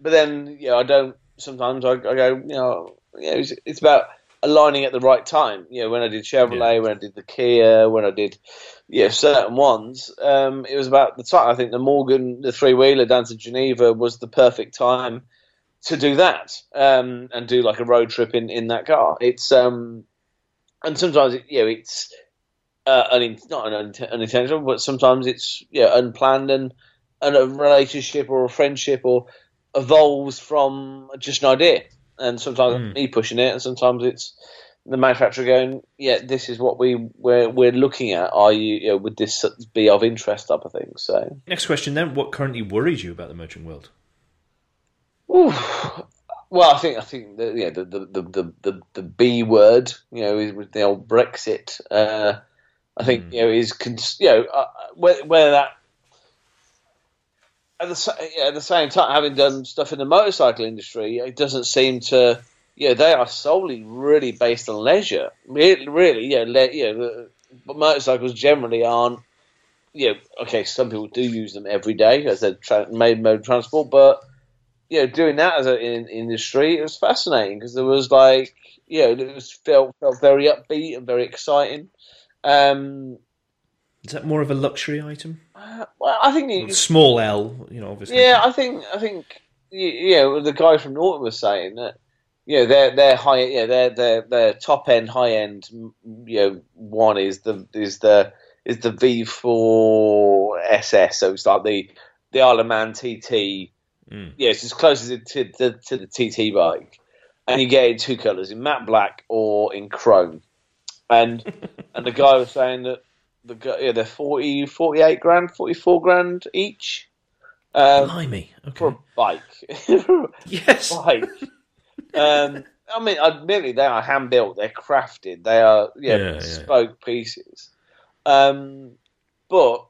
but then you know I don't. Sometimes I, I go, you know, you know it's, it's, about aligning at the right time. You know, when I did Chevrolet, yeah. when I did the Kia, when I did yeah you know, certain ones, um, it was about the time. I think the Morgan, the three wheeler down to Geneva was the perfect time to do that um, and do like a road trip in, in that car. It's um, and sometimes it, you know it's uh, un- not an unintentional, but sometimes it's yeah unplanned and and a relationship or a friendship or evolves from just an idea, and sometimes mm. me pushing it, and sometimes it's the manufacturer going, "Yeah, this is what we we're we're looking at. Are you, you know, would this be of interest?" type of thing. So, next question then: What currently worries you about the motoring world? Ooh. Well, I think I think the, yeah, the, the, the, the, the B word, you know, is with the old Brexit. Uh, I think mm. you know is you know uh, whether that at the, yeah, at the same time, having done stuff in the motorcycle industry, it doesn't seem to. Yeah, they are solely really based on leisure. Really, yeah, le, yeah. But motorcycles generally aren't. Yeah, okay. Some people do use them every day as a tra- main mode of transport, but you know, doing that as an in, industry, it was fascinating because there was like, you know, it was felt felt very upbeat and very exciting. Um, is that more of a luxury item? Uh, well, I think small L, you know, obviously. Yeah, I think I think you know the guy from Norton was saying that you know their their high yeah their their their top end high end you know one is the is the is the V4 SS so it's like the the Isle of Man TT mm. yeah it's as close as it to, to, to the TT bike and you get it in two colours in matte black or in chrome and and the guy was saying that the yeah, they're 40, 48 grand, forty four grand each. Um, Blimey, okay. For a bike. yes. bike. Um, I mean, admittedly, they are hand built. They're crafted. They are yeah, yeah bespoke yeah. pieces. Um, but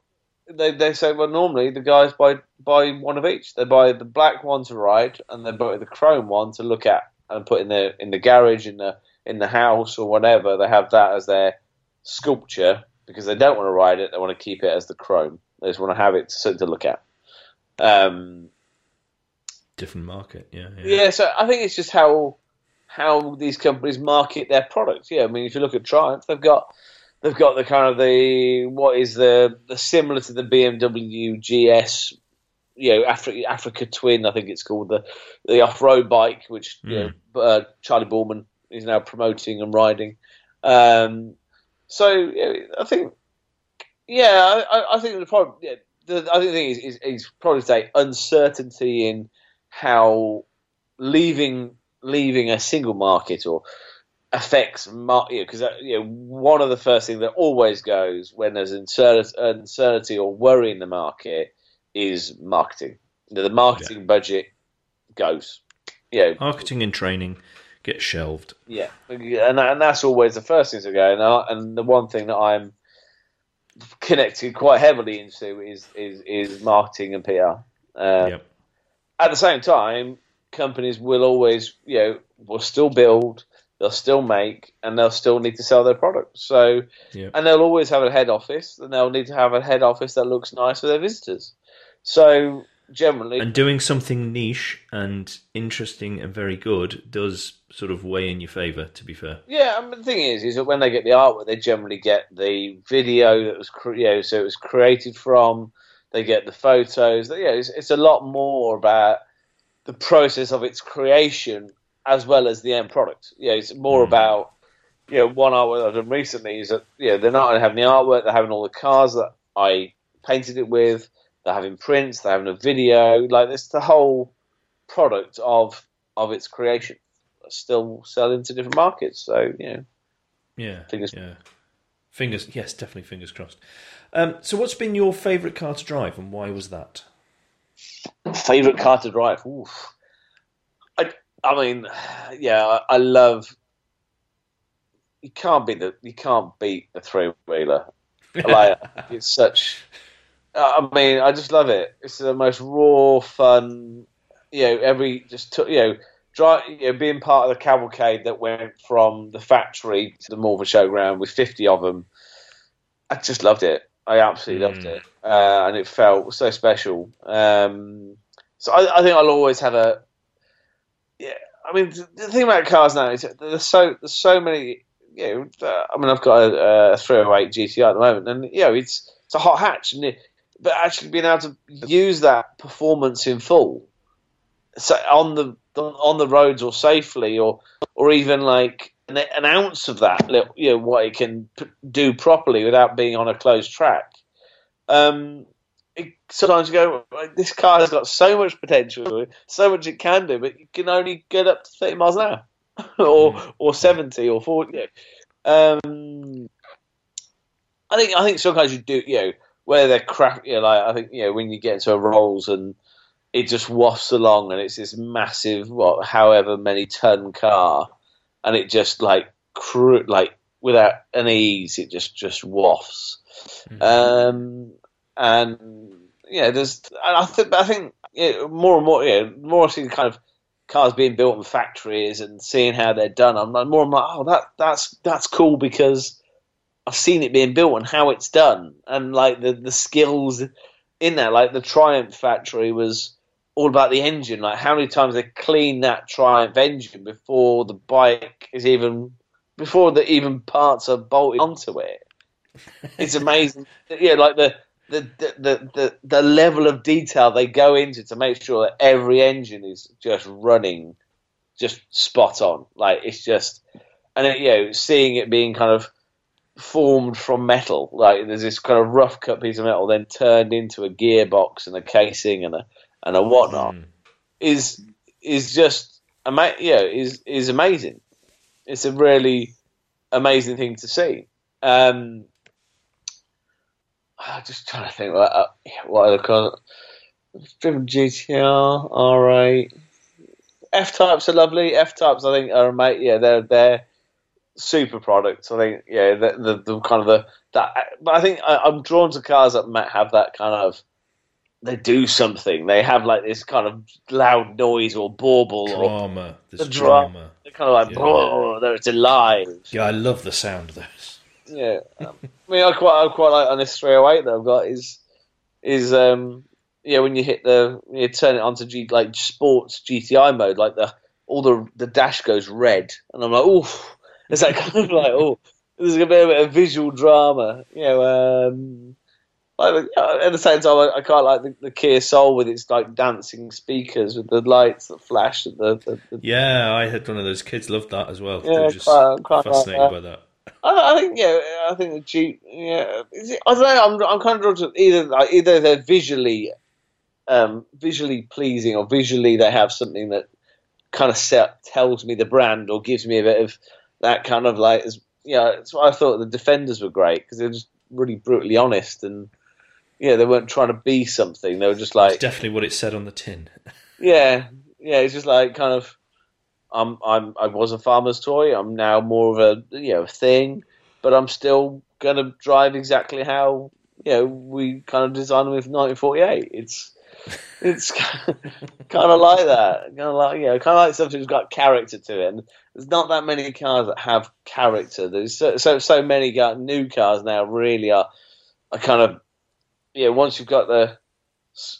they they say well, normally the guys buy buy one of each. They buy the black one to ride, and they buy the chrome one to look at and put in the in the garage in the in the house or whatever. They have that as their sculpture because they don't want to ride it. They want to keep it as the Chrome. They just want to have it something to look at. Um, Different market, yeah, yeah. Yeah, so I think it's just how how these companies market their products. Yeah, I mean, if you look at Triumph, they've got they've got the kind of the what is the the similar to the BMW GS, you know, Africa, Africa Twin, I think it's called the the off road bike, which mm. you know, hmm. uh, Charley Boorman is now promoting and riding. Um, so I think, yeah, I, I think the problem, yeah, the, I think the thing is, is, is probably say uncertainty in how leaving leaving a single market or affects market because you, know, you know, one of the first things that always goes when there's uncertainty or worry in the market is marketing. You know, the marketing yeah. budget goes. Yeah, marketing and training get shelved. Yeah, and and that's always the first thing to go. And, and the one thing that I'm connected quite heavily into is is, is marketing and PR. Um, yep. At the same time, companies will always, you know, will still build, they'll still make, and they'll still need to sell their products. So, yep. and they'll always have a head office, and they'll need to have a head office that looks nice for their visitors. So, generally, And doing something niche and interesting and very good does sort of weigh in your favour. To be fair, Yeah, I mean, the thing is, is that when they get the artwork, they generally get the video that was, cre- you know, so it was created from. They get the photos. Yeah, it's, it's a lot more about the process of its creation as well as the end product. Yeah, it's more Mm. about, you know, one artwork I've done recently is that, you know, they're not only having the artwork, they're having all the cars that I painted it with. They're having prints. They're having a video. Like it's the whole product of of its creation. Still selling to different markets. So you know. yeah, Fingers- yeah, fingers. Yes, definitely fingers crossed. Um, so, what's been your favourite car to drive, and why was that? Favorite car to drive? Oof. I, I mean, yeah, I, I love. You can't beat the you can't beat the three wheeler. Like it's such. I mean, I just love it. It's the most raw, fun. You know, every just took you know. Dry, you know, being part of the cavalcade that went from the factory to the Malvern Showground with 50 of them, I just loved it. I absolutely loved Mm. it. Uh, and it felt so special. Um, so I, I think I'll always have a. Yeah, I mean, the, thing about cars now is there's so there's so many. You know, uh, I mean, I've got a, a 308 GTI at the moment, and you know, it's it's a hot hatch, and it, but actually being able to use that performance in full, so on the on the roads or safely, or or even like an, an ounce of that, you know, what it can p- do properly without being on a closed track. Um, it, sometimes you go, "Right, this car has got so much potential, so much it can do, but you can only get up to 30 miles an hour, or or 70 or 40. Um, I think I think sometimes you do, you know, where they're crap, you know, like I think you know when you get into a rolls and it just wafts along and it's this massive, what, however many ton car, and it just like cru- like without an ease, it just just wafts. Um, and yeah, there's and I think I think yeah, more and more yeah, more I see kind of cars being built in factories and seeing how they're done. I'm like more and more oh that that's that's cool because I've seen it being built and how it's done and like the the skills in there. Like the Triumph factory was all about the engine. Like how many times they clean that Triumph engine before the bike is even before the even parts are bolted onto it. It's amazing. yeah, like the the, the, the, the, level of detail they go into to make sure that every engine is just running just spot on. Like it's just and it, you know, seeing it being kind of formed from metal, like there's this kind of rough cut piece of metal then turned into a gearbox and a casing and a and a whatnot Mm. is is just ama- yeah is is amazing. It's a really amazing thing to see. Um, I'm just trying to think what uh, what other car. Driven GTR, R8, F types are lovely. F types, I think, are mate. Yeah, they're they're super products. I think, yeah, the the, the kind of the that. But I think I, I'm drawn to cars that might have that kind of. They do something. They have like this kind of loud noise or bauble or Drama. There's The dra- drama. they're kind of like, Yeah. oh, there it's alive. Yeah, I love the sound of those. Yeah, um, I mean, I quite, I quite like on this 308 that I've got is, is um, yeah, when you hit the, you turn it onto G, like sports GTI mode, like the all the the dash goes red, and I'm like, oof, it's like kind of like, oh, there's gonna be a bit of visual drama, you know. Um, like, at the same time, I, I quite like the, the Kia Soul with its like dancing speakers with the lights that flash at the, the, the Yeah, I had one of those kids loved that as well. Yeah, quite- quite like fascinated that. by that. I, I think yeah, I think the Jeep. Yeah, is it, I don't know. I'm I'm kind of drawn to either like, either they're visually, um, visually pleasing, or visually they have something that kind of set, tells me the brand or gives me a bit of that kind of like. As, yeah, that's why I thought the Defenders were great because they're just really brutally honest and yeah, they weren't trying to be something. They were just like It's definitely what it said on the tin. yeah, yeah. It's just like kind of, I'm, I'm, I was a farmer's toy. I'm now more of a, you know, thing, but I'm still gonna drive exactly how, you know, we kind of designed them with 1948. It's, it's kind of like that. Kind of like, you know, kind of like something that's got character to it. And there's not that many cars that have character. There's so, so, so many got new cars now really are, are kind of, yeah. Once you've got the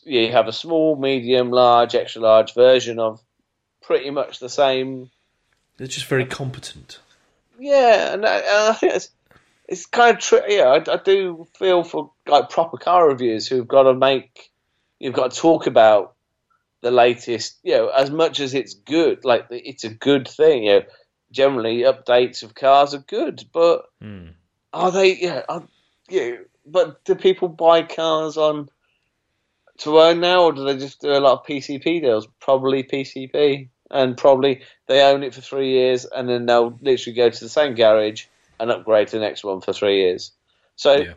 you have a small, medium, large, extra large version of pretty much the same. They're just very competent. Yeah, and I, and I think it's it's kind of tri- yeah. I, I do feel for like proper car reviewers who've got to make you've got to talk about the latest. You know, as much as it's good, like it's a good thing. You know, generally updates of cars are good, but Hmm. are they? Yeah, are, yeah. But do people buy cars on to own now, or do they just do a lot of PCP deals? Probably PCP, and probably they own it for three years, and then they'll literally go to the same garage and upgrade to the next one for three years. So, Yeah.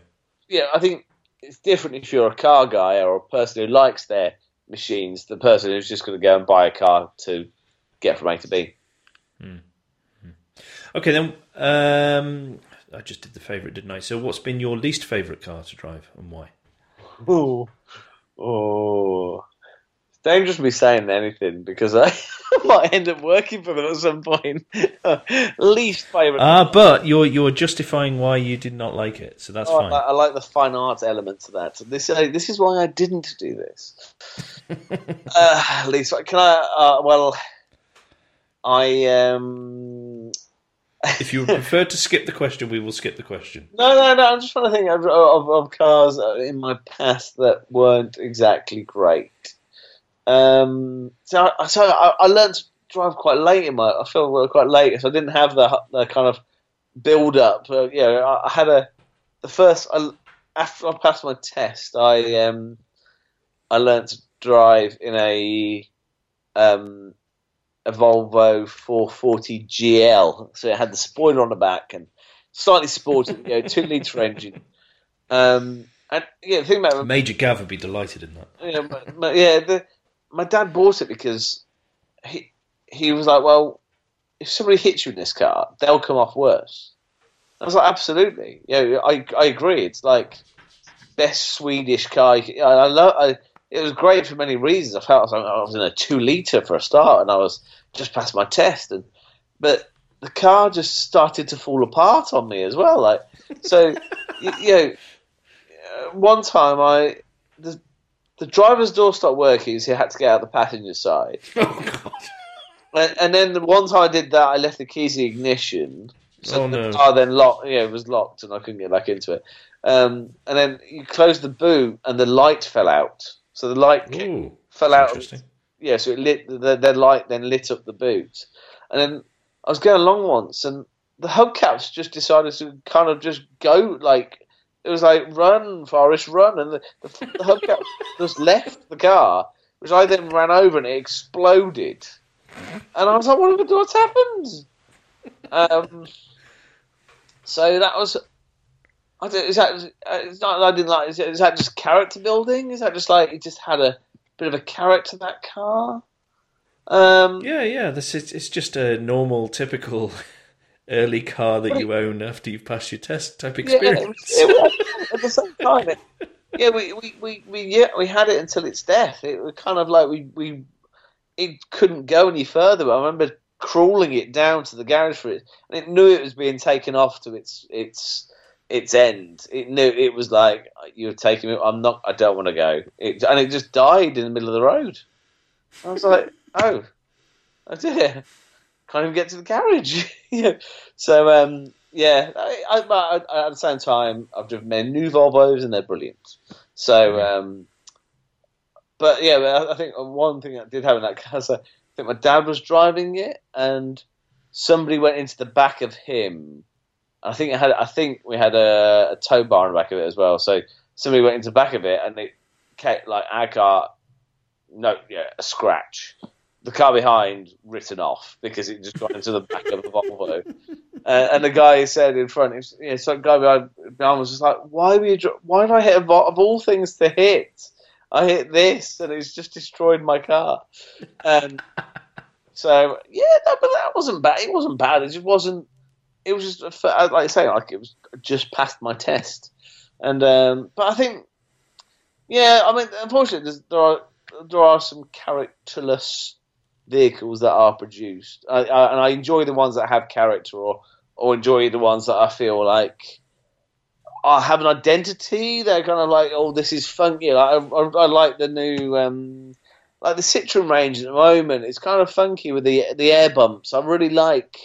yeah, I think it's different if you're a car guy or a person who likes their machines, the person who's just going to go and buy a car to get from A to B. Okay, then. Um, I just did the favourite, didn't I? So, what's been your least favourite car to drive and why? Oh, oh. It's dangerous be saying anything because I might end up working for them at some point. Least favourite. Ah, but you're you're justifying why you did not like it, so that's Oh, fine. like, I like the fine art element to that. This uh, this is why I didn't do this. uh, least can I? Uh, well, I um. if you prefer to skip the question, we will skip the question. No, no, no. I'm just trying to think of, of, of cars in my past that weren't exactly great. Um, so, I, so I, I learned to drive quite late in my. I feel quite late, so I didn't have the the kind of build up. Uh, know, I, I had a the first I, after I passed my test. I um, I learned to drive in a um, a Volvo 440 GL. So it had the spoiler on the back and slightly sporty, you know, two litre engine. Um, and yeah, the thing about Major Gav would be delighted in that. you know, my, my, yeah, the, my dad bought it because he he was like, well, if somebody hits you in this car, they'll come off worse. I was like, absolutely, yeah, I I agree. It's like best Swedish car. I, I love. I, it was great for many reasons. I felt like I was in a two liter for a start, and I was just past my test, and but the car just started to fall apart on me as well. Like so, you, you know, one time I the the driver's door stopped working, so he had to get out the passenger side. Oh God! And, and then the one time I did that, I left the keys in the ignition. So Oh, the no. car then locked. Yeah, it was locked, and I couldn't get back into it. Um, and then you closed the boot, and the light fell out. So the light Ooh, fell out. interesting. Yeah, so it lit. The, the light then lit up the boot, and then I was going along once, and the hubcaps just decided to kind of just go like it was like run, Forrest, run, and the, the, the hubcap just left the car, which I then ran over and it exploded, and I was like, "What what's happened?" Um, so that was. I don't, is that? It's not. I didn't like. Is, it, is that just character building? Is that just like it just had a bit of a character that car? Um, Yeah, yeah. This is it's just a normal, typical early car that you own after you've passed your test type Yeah, it experience. it at the same time, it, yeah, we, we, we, we yeah we had it until its death. It was kind of like we we it couldn't go any further. I remember crawling it down to the garage for it, and it knew it was being taken off to its its its end. It knew it was like you're taking me. I'm not. I don't want to go. It, and it just died in the middle of the road. I was like, oh, oh dear, can't even get to the garage. yeah. So um, yeah, I, I, I, at the same time, I've driven many new Volvos and they're brilliant. So, um, but yeah, I, think one thing that did happen in that car, I think my dad was driving it and somebody went into the back of him. I think it had, I think we had a, a tow bar in the back of it as well. So somebody went into the back of it and it like our car, no, yeah, a scratch. The car behind written off because it just got into the back of a Volvo. Uh, and the guy said in front, it's, you know, some guy behind, behind was just like, "Why were you? Why did I hit a Vol- of all things to hit? I hit this, and it's just destroyed my car." Um, so yeah, but that wasn't bad. It wasn't bad. It just wasn't. It was just like I say, like it was just past my test. And um, but I think, yeah, I mean, unfortunately, there are there are some characterless vehicles that are produced, I, I, and I enjoy the ones that have character, or or enjoy the ones that I feel like I have an identity. They're kind of like, oh, this is funky. Like, I, I, I like the new, um, like the Citroen range at the moment. It's kind of funky with the the air bumps. I really like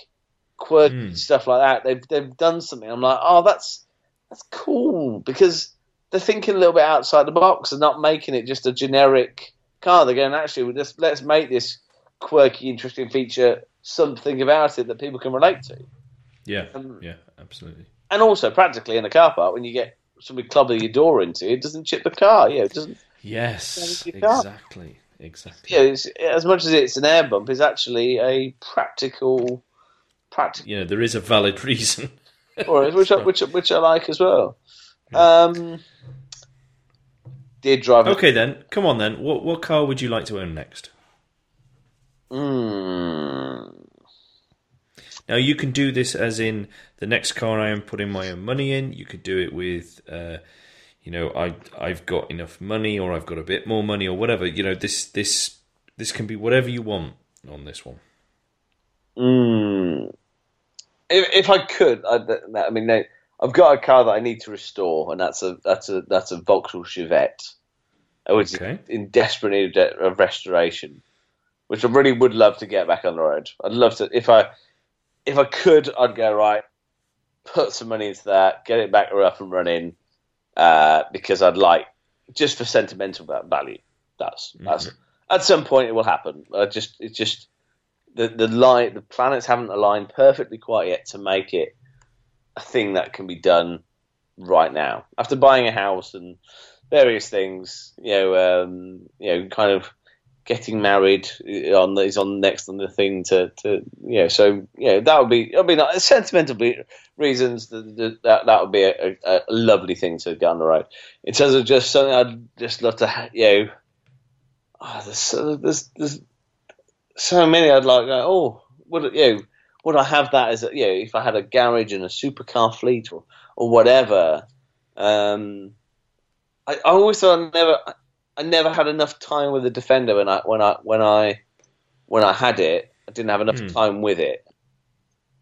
quirky Mm. stuff like that. They've they've done something. I'm like, oh, that's that's cool because they're thinking a little bit outside the box and not making it just a generic car. They're going, actually, just let's make this quirky, interesting feature something about it that people can relate to. Yeah, Um, yeah, absolutely. and also practically in a car park when you get somebody clubbing your door into it doesn't chip the car yeah it doesn't Yes, exactly, exactly. yeah it's, as much as it's an air bump it's actually a practical practical You know, there is a valid reason. it, which I, which which I like as well um did drive Okay, then, come on, then. What what car would you like to own next? Mm. Now you can do this as in the next car I am putting my own money in. You could do it with, uh, you know, I I've got enough money or I've got a bit more money or whatever. You know, this this this can be whatever you want on this one. Mm. If, if I could, I, I mean, no, I've got a car that I need to restore, and that's a that's a that's a Vauxhall Chevette, which Okay. is in desperate need of, of restoration, which I really would love to get back on the road. I'd love to if I if I could, I'd go right, put some money into that, get it back up and running, uh, because I'd like just for sentimental value. That's that's at some point it will happen. I just it's just the the line the planets haven't aligned perfectly quite yet to make it a thing that can be done right now. After buying a house and various things, you know, um, you know, kind of getting married on is on next on the thing to, to know, so yeah, that would be. I mean, uh, sentimental reasons that that that would be a, a, lovely thing to get on the road. In terms of just something I'd just love to, you know, oh, there's, so- there's there's so many I'd like. Oh, would you know, would I have that as a, you know, if I had a garage and a supercar fleet or or whatever? Um, I, I always thought I never I never had enough time with the Defender when I when I when I when I had it. I didn't have enough Hmm. time with it.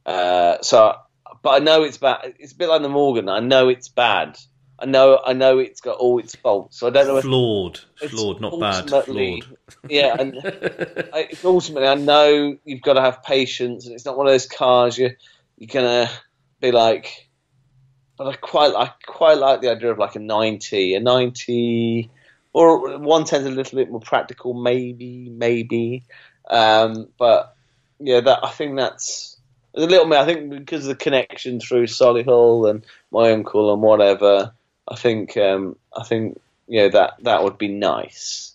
Uh, so, but I know it's bad. It's a bit like the Morgan. I know it's bad. I know I know it's got all its faults. So I don't know if Flawed, it's flawed, not bad. Flawed. yeah, and I, it's ultimately, I know you've got to have patience, and it's not one of those cars you you're gonna be like. But I quite, I quite like the idea of like a ninety, a ninety, or one ten's a little bit more practical, maybe, maybe. Um, but yeah, that I think that's a little bit. I think because of the connection through Solihull and my uncle and whatever, I think, um, I think, yeah, that that would be nice.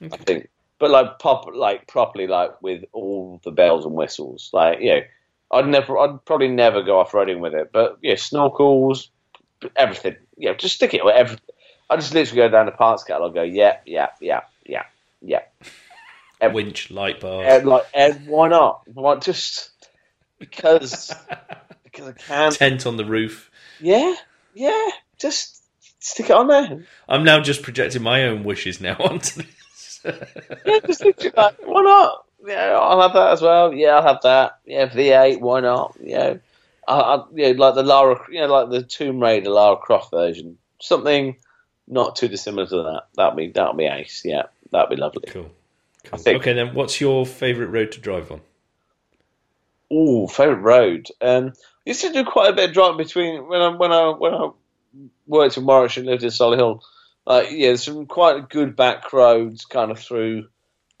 I think, but like pop, like properly, like with all the bells and whistles. Like, you know, I'd never, I'd probably never go off roading with it. But yeah, snorkels, everything. Yeah, just stick it with everything. I just literally go down the parts catalog. Go, yeah, yeah, yeah, yeah, yeah. Winch, light bar. And like, and why not? Why just because because I can. tent on the roof. Yeah, yeah. Just stick it on there. I'm now just projecting my own wishes now onto this. Yeah, just literally like, why not? Yeah, I'll have that as well. Yeah, I'll have that. Yeah, V8, why not? Yeah, I, I, yeah, like the Lara, you know, like the Tomb Raider Lara Croft version, something not too dissimilar to that. That'd be that'd be ace. Yeah, that'd be lovely. cool. Cool. think- Okay, then what's your favourite road to drive on? Oh, favorite road. Um, I used to do quite a bit of driving between when I when I when I worked in Warwickshire and lived in Solihull. Like, yeah, there's some quite good back roads kind of through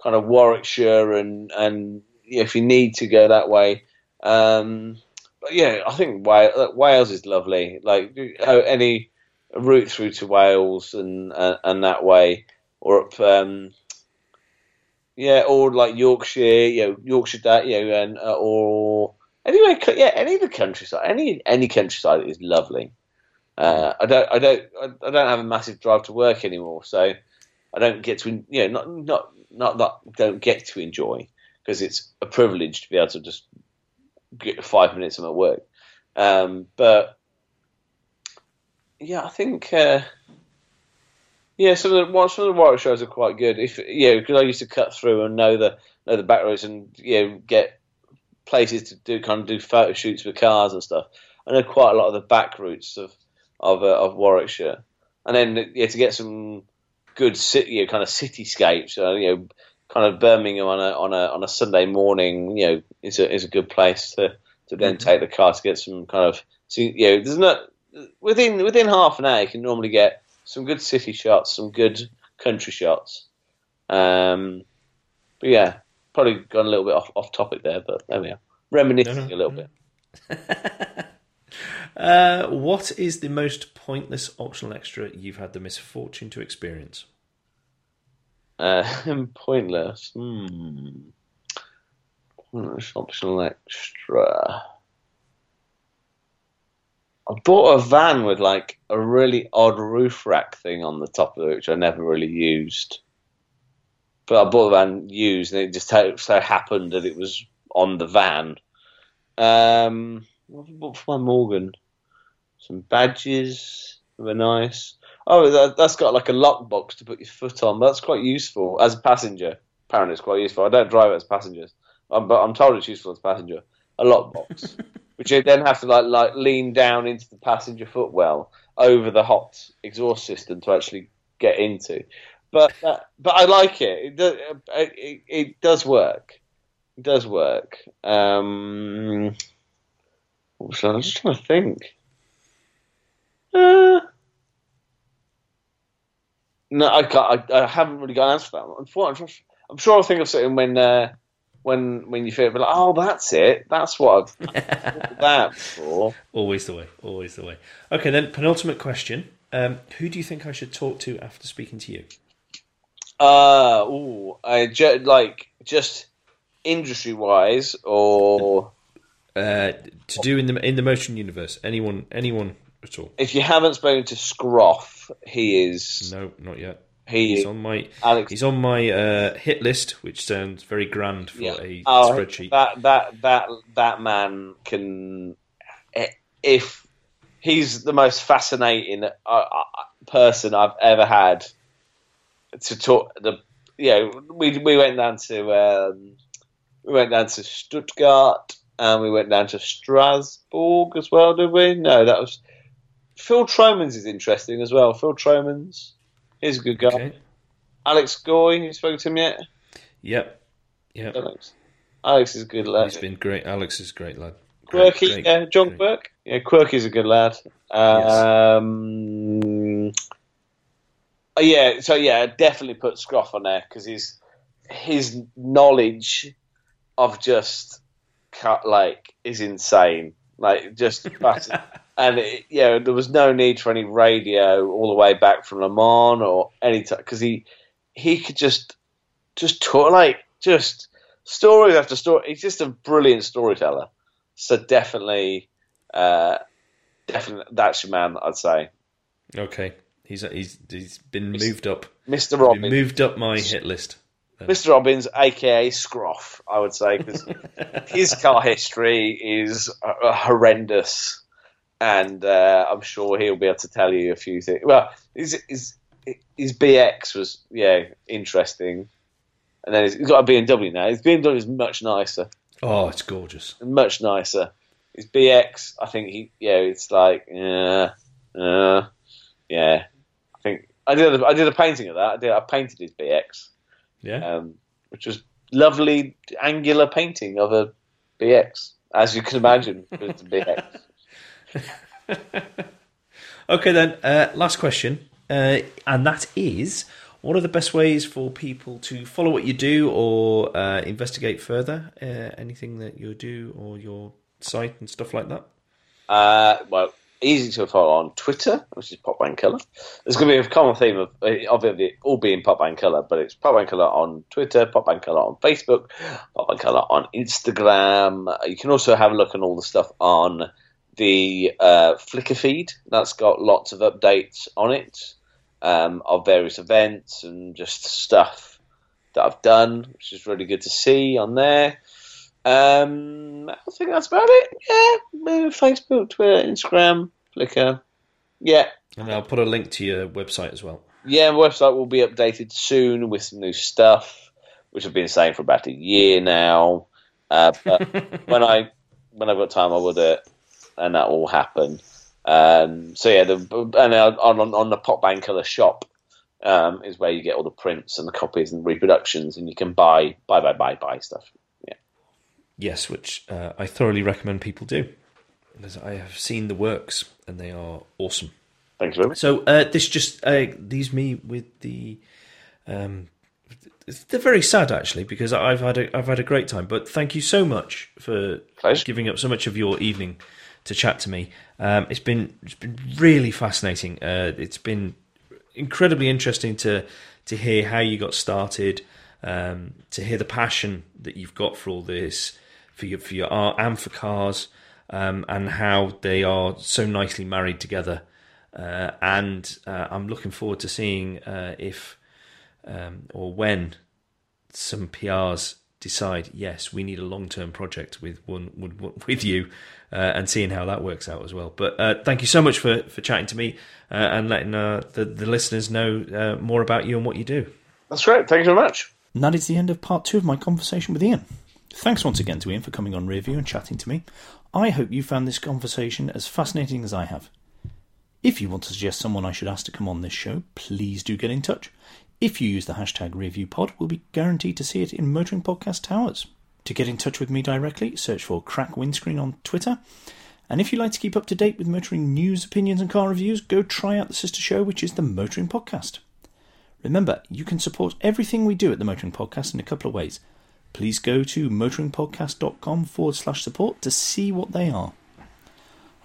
kind of Warwickshire and and yeah, if you need to go that way. Um, but yeah, I think Wales, Wales is lovely. Like uh, any route through to Wales and uh, and that way, or up. Um, yeah, or like Yorkshire, you know, Yorkshire, that you know, and uh, or anyway, yeah, any of the countryside, any any countryside is lovely. Uh, I don't, I don't, I don't have a massive drive to work anymore, so I don't get to, you know, not not not that don't get to enjoy because it's a privilege to be able to just get five minutes of at work. Um, but yeah, I think. Uh, yeah, some of the some of the Warwick shows are quite good. If yeah, because I used to cut through and know the know the back roads and you know get places to do kind of do photo shoots with cars and stuff. I know quite a lot of the back routes of of uh, of Warwickshire, and then yeah, to get some good city, you know, kind of cityscapes. Uh, you know, kind of Birmingham on a on a on a Sunday morning. You know, is a is a good place to to then take the car to get some kind of. So, you know, there's not within within half an hour you can normally get some good city shots, some good country shots. Um, but yeah, probably gone a little bit off, off topic there, but there we are. Reminiscing No, no, a little no. bit. Uh, what is the most pointless optional extra you've had the misfortune to experience? Uh, pointless. Hmm. Pointless optional extra. I bought a van with like a really odd roof rack thing on the top of it, which I never really used. But I bought the van used, and it just so happened that it was on the van. Um, what have bought for my Morgan? Some badges. They were nice. Oh, that, that's got like a lockbox to put your foot on. That's quite useful as a passenger. Apparently, it's quite useful. I don't drive it as passengers, um, but I'm told it's useful as a passenger. A lockbox, which you then have to like like lean down into the passenger footwell over the hot exhaust system to actually get into. But uh, but I like it. It, do, it, it, it does work. It does work. Um, I? I'm just trying to think. Uh, no, I can't. I, I haven't really got an answer for that. Unfortunately, I'm sure I'll think of something when uh, when when you feel like, oh, that's it. That's what I've that for. Always the way. Always the way. Okay, then penultimate question. Um, who do you think I should talk to after speaking to you? Uh, ooh, I ju- like just industry wise, or Uh, to do in the in the motion universe. Anyone? Anyone at all? if you haven't spoken to Scroff, he is No, not yet. He He's on my Alex. he's on my uh, hit list, which sounds very grand for Yeah. a Oh, spreadsheet. That that that that man can, if he's the most fascinating uh, uh, person I've ever had to talk. The you know we we went down to um, we went down to Stuttgart and we went down to Strasbourg as well. Did we? No, that was Phil Tromans is interesting as well. Phil Tromans, he's a good guy. Okay. Alex Goy, you spoken to him yet? Yep. Yep. Alex. Alex is a good lad. He's been great. Alex is a great lad. Great, Quirky, great, yeah, John great. Quirk. Yeah, Quirky's a good lad. Um, oh, yeah, so yeah, definitely put Scroff on there because his his knowledge of just cut like is insane. Like just. and it, yeah, there was no need for any radio all the way back from Le Mans or any time because he he could just just talk like just story after story. He's just a brilliant storyteller. So definitely, uh, definitely that's your man. I'd say Okay. He's he's he's been moved up. Mr. Ben Robbins, moved up my hit list. Mr. Robbins, aka Scroff. I would say 'cause his car history is uh, horrendous, and uh, I'm sure he'll be able to tell you a few things. Well, his his, his BX was yeah interesting, and then he's he's got a BMW now. His BMW is much nicer. Oh, it's gorgeous. much nicer. His BX, I think he, yeah, it's like, yeah, uh, yeah. I think I did, a, I did a painting of that. I did, I painted his BX, Yeah. um, which was lovely angular painting of a BX, as you can imagine. It's a BX. Okay, then. Uh, last question, uh, and that is: What are the best ways for people to follow what you do or uh, investigate further uh, anything that you do or your site and stuff like that? Uh, well, easy to follow on Twitter, which is Pop Bang Colour. There's going to be a common theme of it all being Pop Bang Colour, but it's Pop Bang Colour on Twitter, Pop Bang Colour on Facebook, Pop Bang Colour on Instagram. You can also have a look on all the stuff on the uh, Flickr feed. That's got lots of updates on it um, of various events and just stuff that I've done, which is really good to see on there. Um, I think that's about it. Yeah, Facebook, Twitter, Instagram, Flickr. Yeah, And I'll put a link to your website as well. yeah. My website will be updated soon with some new stuff, which I've been saying for about a year now. Uh, but when I when I've got time, I will do it, and that will happen. Um, so yeah, the, and on, on, on the Pop Bang Colour shop um, is where you get all the prints and the copies and reproductions, and you can buy buy buy buy buy stuff. Yeah. Yes, which uh, I thoroughly recommend people do. Because I have seen the works and they are awesome. Thanks very much. So uh, this just uh, leaves me with the. Um, they're very sad actually because I've had a I've had a great time. But thank you so much for Pleasure. giving up so much of your evening to chat to me. Um, it's been it's been really fascinating. Uh, it's been incredibly interesting to to hear how you got started, um, to hear the passion that you've got for all this, for your for your art and for cars, um, and how they are so nicely married together. Uh, and uh, I'm looking forward to seeing uh, if um, or when some PRs decide, yes, we need a long term project with one with, with you, uh, and seeing how that works out as well. But uh, thank you so much for, for chatting to me uh, and letting uh, the the listeners know uh, more about you and what you do. That's great. Thank you very much. And that is the end of part two of my conversation with Ian. Thanks once again to Ian for coming on review and chatting to me. I hope you found this conversation as fascinating as I have. If you want to suggest someone I should ask to come on this show, please do get in touch. If you use the hashtag ReviewPod, we'll be guaranteed to see it in Motoring Podcast Towers. To get in touch with me directly, search for Crack Windscreen on Twitter. And if you'd like to keep up to date with motoring news, opinions, and car reviews, go try out the sister show, which is the Motoring Podcast. Remember, you can support everything we do at the Motoring Podcast in a couple of ways. Please go to motoringpodcast.com forward slash support to see what they are.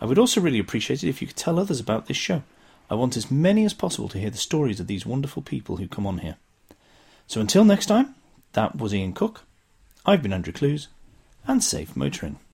I would also really appreciate it if you could tell others about this show. I want as many as possible to hear the stories of these wonderful people who come on here. So until next time, that was Ian Cook. I've been Andrew Clewes, and safe motoring.